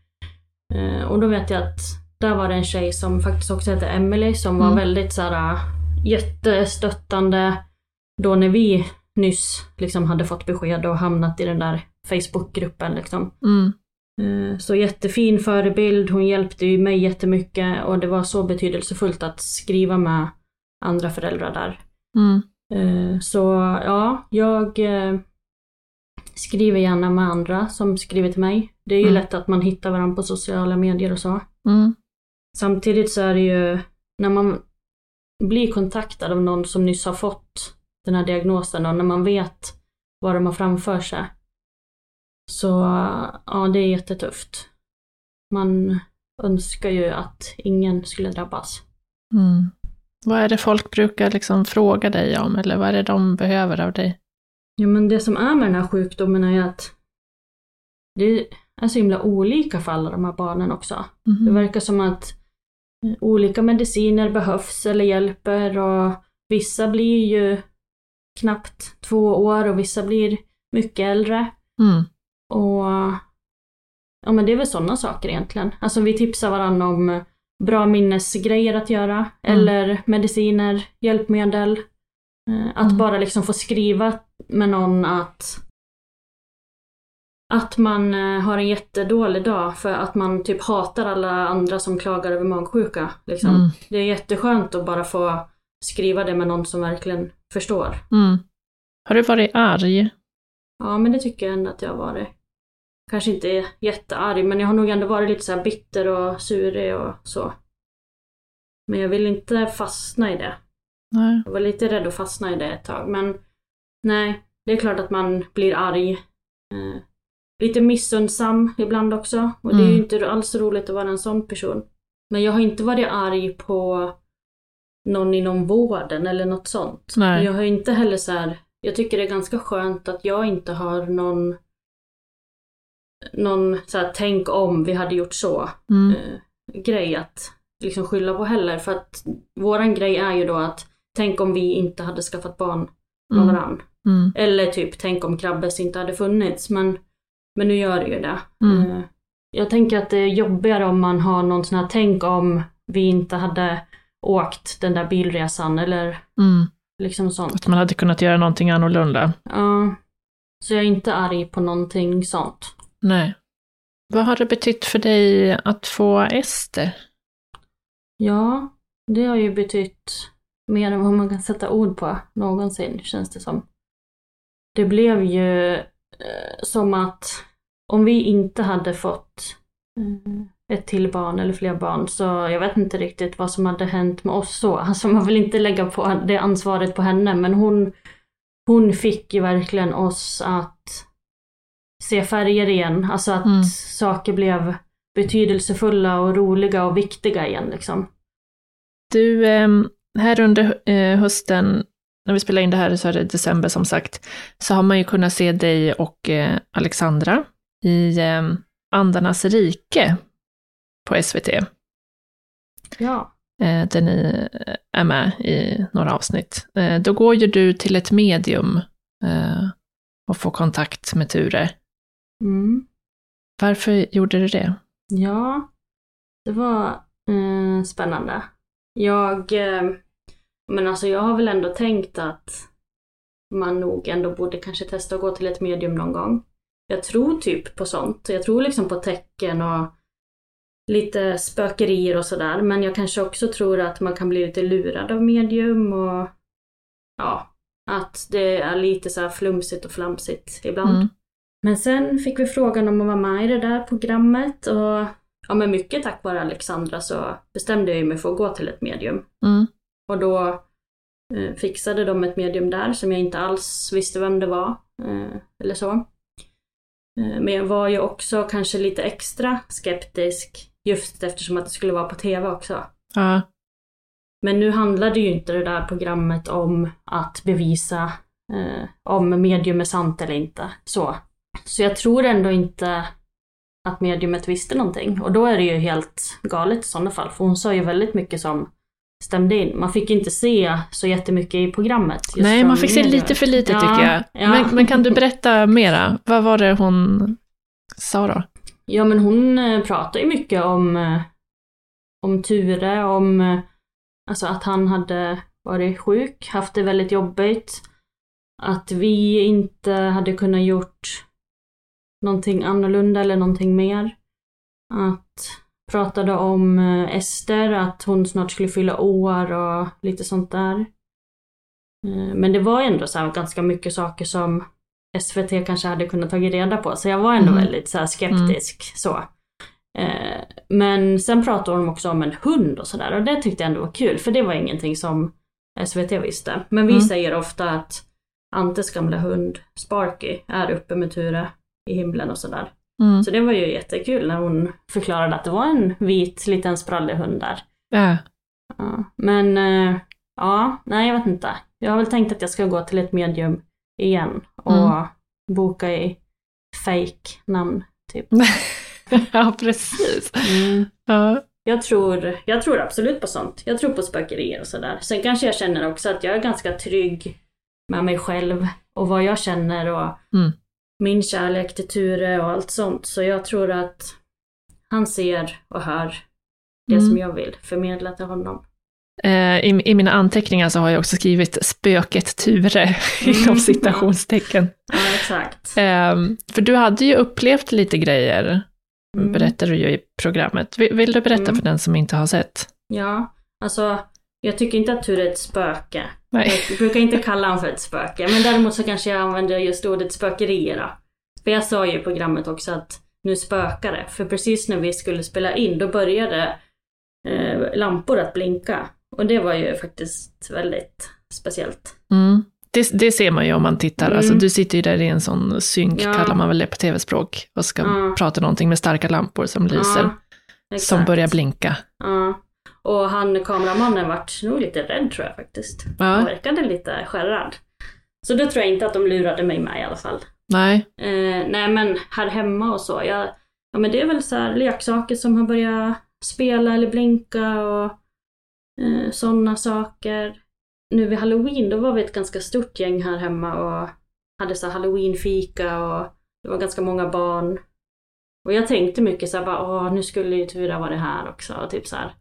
Speaker 1: Eh, och då vet jag att där var det en tjej som faktiskt också hette Emily som var
Speaker 3: Mm.
Speaker 1: väldigt så här jättestöttande då när vi nyss liksom hade fått besked och hamnat i den där Facebookgruppen liksom.
Speaker 3: Mm.
Speaker 1: Eh, Så jättefin förebild, hon hjälpte ju mig jättemycket och det var så betydelsefullt att skriva med andra föräldrar där.
Speaker 3: Mm.
Speaker 1: Eh, Så ja, jag skriver gärna med andra som skriver till mig. Det är ju
Speaker 3: Mm.
Speaker 1: lätt att man hittar varandra på sociala medier och så.
Speaker 3: Mm.
Speaker 1: Samtidigt så är det ju, när man blir kontaktad av någon som nyss har fått den här diagnosen och när man vet vad de har framför sig. Så ja, det är jättetufft. Man önskar ju att ingen skulle drabbas.
Speaker 3: Mm. Vad är det folk brukar liksom fråga dig om, eller vad är det de behöver av dig?
Speaker 1: Ja, men det som är med den här sjukdomen är ju att det är så himla olika för alla de här barnen också. Det
Speaker 3: Mhm.
Speaker 1: verkar som att olika mediciner behövs eller hjälper och vissa blir ju knappt två år och vissa blir mycket äldre.
Speaker 3: Mm.
Speaker 1: Och ja men det är väl sådana saker egentligen. Alltså vi tipsar varandra om bra minnesgrejer att göra
Speaker 3: Mm.
Speaker 1: eller mediciner, hjälpmedel. Eh, Att
Speaker 3: Mm.
Speaker 1: bara liksom få skriva med någon att att man eh, har en jättedålig dag för att man typ hatar alla andra som klagar över magsjuka. Liksom.
Speaker 3: Mm.
Speaker 1: Det är jätteskönt att bara få skriva det med någon som verkligen förstår.
Speaker 3: Mm. Har du varit arg?
Speaker 1: Ja, men det tycker jag ändå att jag har varit. Kanske inte jättearg, men jag har nog ändå varit lite så här bitter och surig och så. Men jag vill inte fastna i det.
Speaker 3: Nej.
Speaker 1: Jag var lite rädd att fastna i det ett tag, men nej, det är klart att man blir arg. Eh, lite missundsam ibland också, och det är ju
Speaker 3: Mm.
Speaker 1: inte alls roligt att vara en sån person. Men jag har inte varit arg på någon inom vården eller något sånt.
Speaker 3: Nej.
Speaker 1: Jag har inte heller så här, jag tycker det är ganska skönt att jag inte har någon någon så här, tänk om vi hade gjort så
Speaker 3: Mm.
Speaker 1: eh, grej att liksom skylla på heller. För att våran grej är ju då att tänk om vi inte hade skaffat barn med
Speaker 3: Mm.
Speaker 1: varann.
Speaker 3: Mm.
Speaker 1: Eller typ tänk om Krabbes inte hade funnits. Men, men nu gör det ju det.
Speaker 3: Mm.
Speaker 1: Eh, jag tänker att det är jobbigare om man har någon sån här tänk om vi inte hade åkt den där bilresan eller
Speaker 3: Mm.
Speaker 1: liksom sånt.
Speaker 3: Att man hade kunnat göra någonting annorlunda.
Speaker 1: Ja. så jag är inte arg på någonting sånt.
Speaker 3: Nej. Vad har det betytt för dig att få Ester?
Speaker 1: Ja, det har ju betytt mer än vad man kan sätta ord på någonsin, känns det som. Det blev ju eh, som att om vi inte hade fått eh, ett till barn eller fler barn så jag vet inte riktigt vad som hade hänt med oss så. Alltså man vill inte lägga på det ansvaret på henne men hon, hon fick ju verkligen oss att se färger igen. Alltså att
Speaker 3: Mm.
Speaker 1: saker blev betydelsefulla och roliga och viktiga igen liksom.
Speaker 3: Du, ehm, här under eh, hösten, när vi spelar in det här så är det december som sagt, så har man ju kunnat se dig och eh, Alexandra i eh, Andarnas rike på SVT,
Speaker 1: Ja.
Speaker 3: där ni är med i några avsnitt. Då går ju du till ett medium och får kontakt med Ture.
Speaker 1: Mm.
Speaker 3: Varför gjorde du det?
Speaker 1: Ja, det var eh, spännande. Jag, eh, men alltså jag har väl ändå tänkt att man nog ändå borde kanske testa att gå till ett medium någon gång. Jag tror typ på sånt. Jag tror liksom på tecken och lite spökerier och sådär. Men jag kanske också tror att man kan bli lite lurad av medium och ja, att det är lite så här flumsigt och flamsigt ibland.
Speaker 3: Mm.
Speaker 1: Men sen fick vi frågan om att vara med i det där programmet och ja men mycket tack vare Alexandra så bestämde jag mig för att gå till ett medium.
Speaker 3: Mm.
Speaker 1: Och då eh, fixade de ett medium där som jag inte alls visste vem det var. Eh, eller så. Eh, men jag var ju också kanske lite extra skeptisk just eftersom att det skulle vara på TV också.
Speaker 3: Ja,
Speaker 1: Men nu handlade ju inte det där programmet om att bevisa eh, om medium är sant eller inte. Så. Så jag tror ändå inte att mediumet visste någonting. Och då är det ju helt galet i sådana fall. För hon sa ju väldigt mycket som stämde in. Man fick inte se så jättemycket i programmet.
Speaker 3: Nej, man fick se lite för lite
Speaker 1: Ja,
Speaker 3: tycker jag.
Speaker 1: ja.
Speaker 3: Men, men kan du berätta mera? Vad var det hon sa då?
Speaker 1: Ja men hon eh, pratar ju mycket om, eh, om Ture, om eh, alltså att han hade varit sjuk, haft det väldigt jobbigt. Att vi inte hade kunnat gjort någonting annorlunda eller någonting mer. Att pratade om eh, Ester, att hon snart skulle fylla år och lite sånt där. Eh, Men det var ändå så ganska mycket saker som SVT kanske hade kunnat tagit reda på. Så jag var ändå
Speaker 3: Mm.
Speaker 1: väldigt så skeptisk så. Eh, Men sen pratade hon också om en hund och sådär och det tyckte jag ändå var kul för det var ingenting som SVT visste. Men vi
Speaker 3: Mm.
Speaker 1: säger ofta att Antes gamla hund Sparky är uppe med Ture i himlen och sådär.
Speaker 3: Mm.
Speaker 1: Så det var ju jättekul när hon förklarade att det var en vit liten sprallig hund där.
Speaker 3: Ja.
Speaker 1: Ja. Men eh, ja, nej jag vet inte. Jag har väl tänkt att jag ska gå till ett medium igen och
Speaker 3: Mm.
Speaker 1: boka i fake namn typ.
Speaker 3: ja, precis.
Speaker 1: Mm.
Speaker 3: Ja.
Speaker 1: Jag tror, jag tror absolut på sånt. Jag tror på spökerier och sådär. Sen kanske jag känner också att jag är ganska trygg med mig själv och vad jag känner och
Speaker 3: Mm.
Speaker 1: Min kärlek till Ture och allt sånt. Så jag tror att han ser och hör det
Speaker 3: Mm.
Speaker 1: som jag vill förmedla till honom.
Speaker 3: Eh, I, I mina anteckningar så har jag också skrivit spöket Ture inom
Speaker 1: Mm.
Speaker 3: citationstecken.
Speaker 1: Ja, exakt.
Speaker 3: Ehm, för du hade ju upplevt lite grejer,
Speaker 1: Mm.
Speaker 3: berättar du ju i programmet. Vill, vill du berätta
Speaker 1: Mm.
Speaker 3: för den som inte har sett?
Speaker 1: Ja, alltså jag tycker inte att Ture är ett spöke.
Speaker 3: Nej.
Speaker 1: Jag brukar inte kalla honom för ett spöke, men däremot så kanske jag använder just ordet spökerier då. För jag sa ju i programmet också att nu spökar det. För precis när vi skulle spela in, då började eh, lampor att blinka. Och det var ju faktiskt väldigt speciellt.
Speaker 3: Mm. Det, det ser man ju om man tittar.
Speaker 1: Mm.
Speaker 3: Alltså, du sitter ju där i en sån synk,
Speaker 1: Ja.
Speaker 3: kallar man väl det på tv-språk, och ska
Speaker 1: Ja.
Speaker 3: prata någonting med starka lampor som lyser,
Speaker 1: Ja,
Speaker 3: som börjar blinka.
Speaker 1: Ja. Och han, kameramannen, vart nog lite rädd tror jag faktiskt. Han
Speaker 3: Ja.
Speaker 1: verkade lite skärrad. Så då tror jag inte att de lurade mig med i alla fall.
Speaker 3: Nej.
Speaker 1: Eh, nej men här hemma och så, jag, ja men det är väl så här leksaker som har börjat spela eller blinka och eh, sådana saker. Nu vid halloween, då var vi ett ganska stort gäng här hemma och hade så halloweenfika och det var ganska många barn. Och jag tänkte mycket så här, bara, åh nu skulle ju Tura vara här också, och typ så här.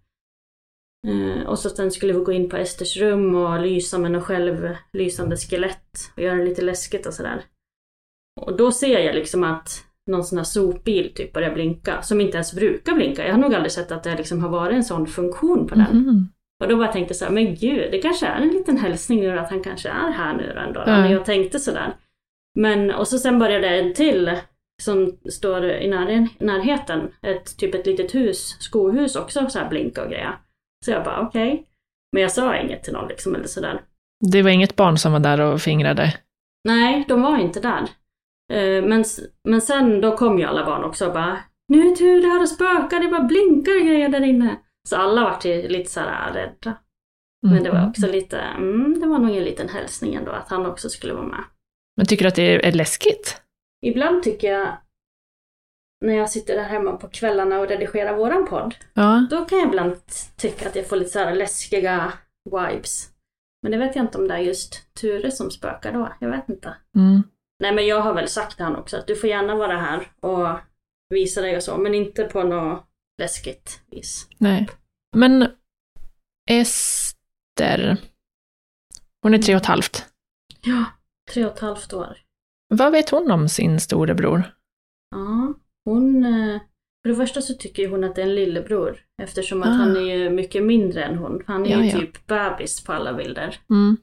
Speaker 1: Eh, och så sen skulle vi gå in på Esters rum och lysa med något självlysande skelett och göra det lite läskigt och sådär. Och då ser jag liksom att någon sån här sopbil typ börjar blinka, som inte ens brukar blinka. Jag har nog aldrig sett att det liksom har varit en sån funktion på den.
Speaker 3: Mhm.
Speaker 1: Och då bara tänkte jag så här, men gud, det kanske är en liten hälsning nu att han kanske är här nu då ändå. När jag tänkte sådär. Men, och så sen började en till som står i när, närheten, ett, typ ett litet hus, skohus också så här blinka och grejer. Så jag bara okej. Men jag sa inget till någon liksom eller sådär.
Speaker 3: Det var inget barn som var där och fingrade?
Speaker 1: Nej, de var inte där. Eh, Men, men sen då kom ju alla barn också och bara Nu tur det här och spökar, det bara blinkar grejer där inne. Så alla vart ju lite sådär rädda. Men det var
Speaker 3: Mm.
Speaker 1: också lite, mm, det var nog en liten hälsning ändå att han också skulle vara med.
Speaker 3: Men tycker du att det är läskigt?
Speaker 1: Ibland tycker jag, när jag sitter där hemma på kvällarna och redigerar våran podd,
Speaker 3: Ja.
Speaker 1: då kan jag ibland tycka att jag får lite så här läskiga vibes. Men det vet jag inte om det är just Ture som spökar då, jag vet inte.
Speaker 3: Mm.
Speaker 1: Nej men jag har väl sagt till honom också att du får gärna vara här och visa dig och så, men inte på något läskigt vis.
Speaker 3: Nej. Men Ester, hon är tre och ett halvt.
Speaker 1: Ja, tre och ett halvt år.
Speaker 3: Vad vet hon om sin storebror?
Speaker 1: Ja, hon... eh, För det första så tycker hon att det är en lillebror. Eftersom att
Speaker 3: Ah.
Speaker 1: han är ju mycket mindre än hon. Han är
Speaker 3: Ja,
Speaker 1: ju
Speaker 3: ja.
Speaker 1: typ bebis på alla bilder.
Speaker 3: Mm.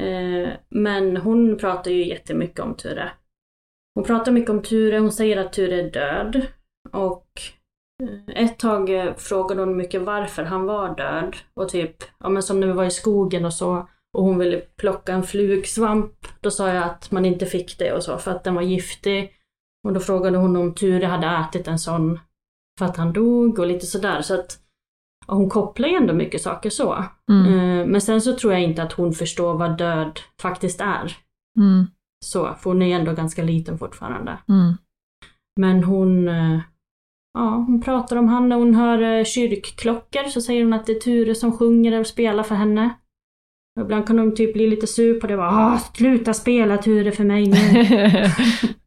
Speaker 1: Eh, Men hon pratar ju jättemycket om Ture. Hon pratar mycket om Ture, hon säger att Ture är död. Och eh, ett tag frågade hon mycket varför han var död. Och typ, ja men som när vi var i skogen och så. Och hon ville plocka en flugsvamp. Då sa jag att man inte fick det och så för att den var giftig. Och då frågade hon om Ture hade ätit en sån för att han dog och lite sådär. Så att och hon kopplar ju ändå mycket saker så.
Speaker 3: Mm.
Speaker 1: Eh, Men sen så tror jag inte att hon förstår vad död faktiskt är.
Speaker 3: Mm.
Speaker 1: Så, för hon är ändå ganska liten fortfarande.
Speaker 3: Mm.
Speaker 1: Men hon, eh, ja, hon pratar om han när hon hör eh, kyrkklockor så säger hon att det är Ture som sjunger och spelar för henne. Och ibland kan hon typ bli lite sur på det. Bara, ah, sluta spela Ture för mig nu.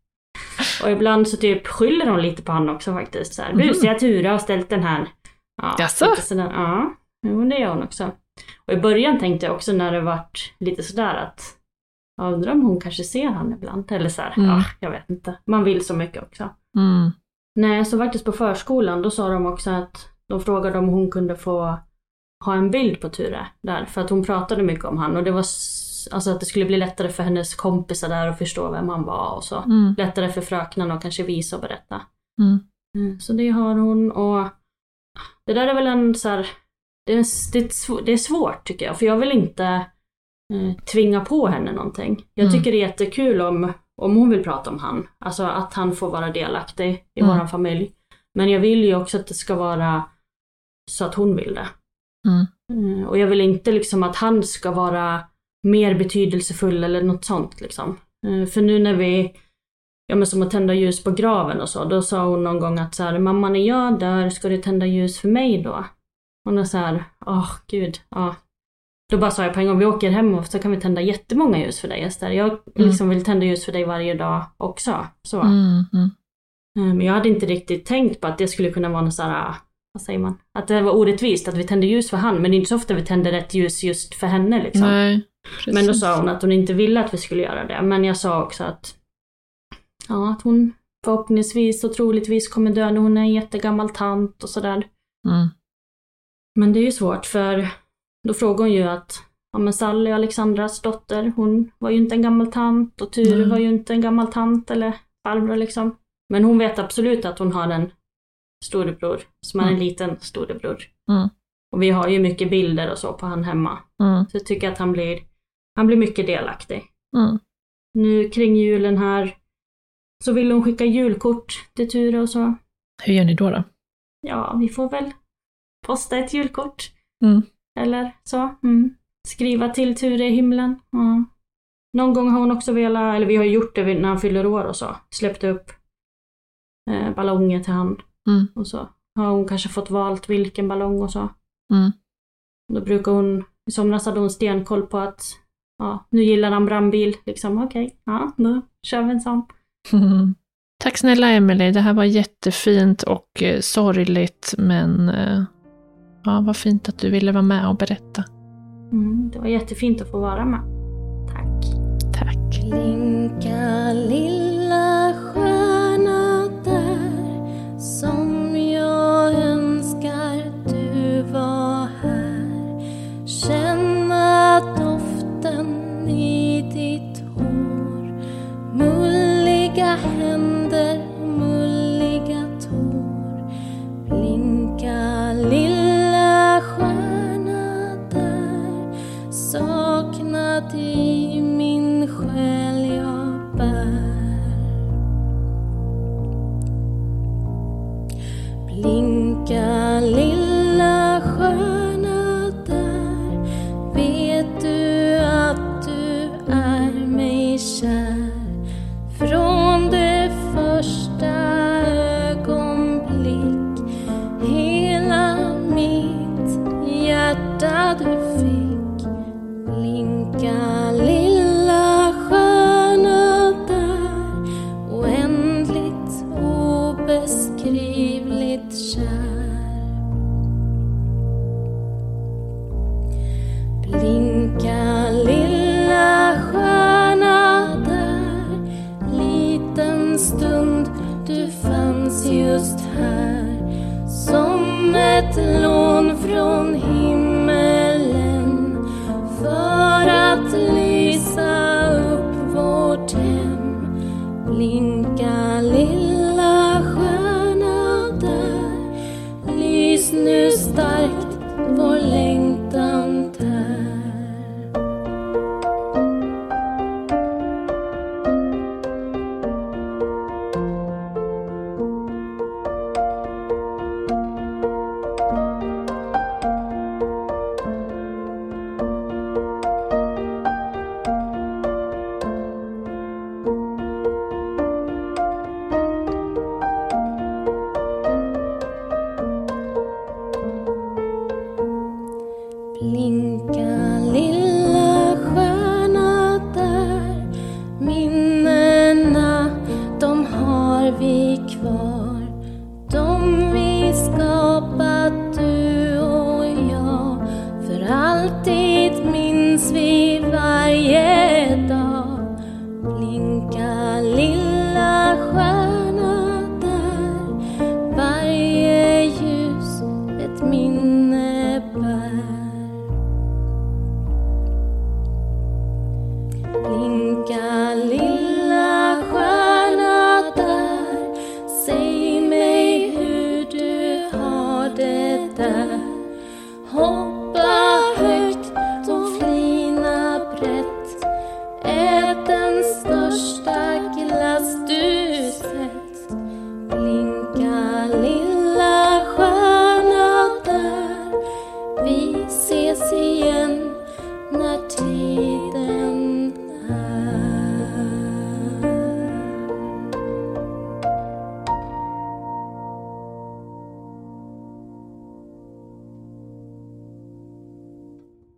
Speaker 1: och ibland så typ skyller hon lite på honom också faktiskt. Så här,
Speaker 3: Mhm.
Speaker 1: Busiga Ture har ställt den här. Ja,
Speaker 3: Jaså?
Speaker 1: sådär, ja, jo, det gör hon också. Och i början tänkte jag också när det vart lite sådär att jag undrar om hon kanske ser han ibland. Eller så här,
Speaker 3: Mm.
Speaker 1: ja, jag vet inte. Man vill så mycket också.
Speaker 3: mm.
Speaker 1: Nej, så faktiskt på förskolan då sa de också att de frågade om hon kunde få ha en bild på Ture där. För att hon pratade mycket om han och det var alltså att det skulle bli lättare för hennes kompisar där att förstå vem han var och så.
Speaker 3: Mm.
Speaker 1: Lättare för fröknarna att kanske visa och berätta.
Speaker 3: Mm.
Speaker 1: Mm, Så det har hon och det där är väl en så här, det är, det, är svårt tycker jag för jag vill inte eh, tvinga på henne någonting. Jag
Speaker 3: Mm.
Speaker 1: tycker det är jättekul om, om hon vill prata om han, alltså att han får vara delaktig i
Speaker 3: Mm.
Speaker 1: våran familj. Men jag vill ju också att det ska vara så att hon vill det.
Speaker 3: Mm.
Speaker 1: Mm, Och jag vill inte liksom att han ska vara mer betydelsefull eller något sånt liksom. Eh, För nu när vi, ja men som att tända ljus på graven och så, då sa hon någon gång att så här, mamma när jag dör, ska du tända ljus för mig då? Hon är så här, åh gud, ja. Då bara sa jag på en gång, vi åker hem och så kan vi tända jättemånga ljus för dig Ester. Jag liksom vill tända ljus för dig varje dag också. Så.
Speaker 3: Mm. Mm.
Speaker 1: Eh, Men jag hade inte riktigt tänkt på att det skulle kunna vara något sådär, vad säger man? Att det var orättvist att vi tände ljus för han, men det är inte så ofta vi tänder rätt ljus just för henne liksom.
Speaker 3: Nej,
Speaker 1: Men då
Speaker 3: precis.
Speaker 1: sa hon att hon inte ville att vi skulle göra det. Men jag sa också att, ja, att hon förhoppningsvis och troligtvis kommer dö när hon är en jättegammal tant och sådär.
Speaker 3: Mm.
Speaker 1: Men det är ju svårt för då frågar hon ju att Ja men Sally, Alexandras dotter, hon var ju inte en gammal tant och Ture
Speaker 3: Nej.
Speaker 1: var ju inte en gammal tant eller farbror liksom. Men hon vet absolut att hon har en storebror som är en
Speaker 3: Mm.
Speaker 1: liten storebror.
Speaker 3: Mm.
Speaker 1: Och vi har ju mycket bilder och så på han hemma.
Speaker 3: Mm.
Speaker 1: Så jag tycker att han blir, han blir mycket delaktig.
Speaker 3: Mm.
Speaker 1: Nu kring julen här så vill hon skicka julkort till Ture och så.
Speaker 3: Hur gör ni då? då?
Speaker 1: Ja, vi får väl posta ett julkort.
Speaker 3: Mm.
Speaker 1: Eller så. Mm. Skriva till Ture i himlen. Ja. Någon gång har hon också velat, eller vi har gjort det när han fyller år och så. Släppt upp eh, ballonger till han.
Speaker 3: Mm.
Speaker 1: Och så har hon kanske fått valt vilken ballong och så.
Speaker 3: Mm.
Speaker 1: Då brukar hon, i somras hade hon stenkoll på att ja, nu gillar han brandbil. Liksom okej, ja, nu kör vi en sån.
Speaker 3: Tack snälla Emelie, det här var jättefint och eh, sorgligt men eh, ja, vad fint att du ville vara med och berätta.
Speaker 1: Mm, det var jättefint att få vara med. Tack.
Speaker 3: Tack.
Speaker 4: Blinka lilla stjärna där som jag önskar du var stund du fanns just här som ett lån från himmelen för att lysa upp vårt hem. Bling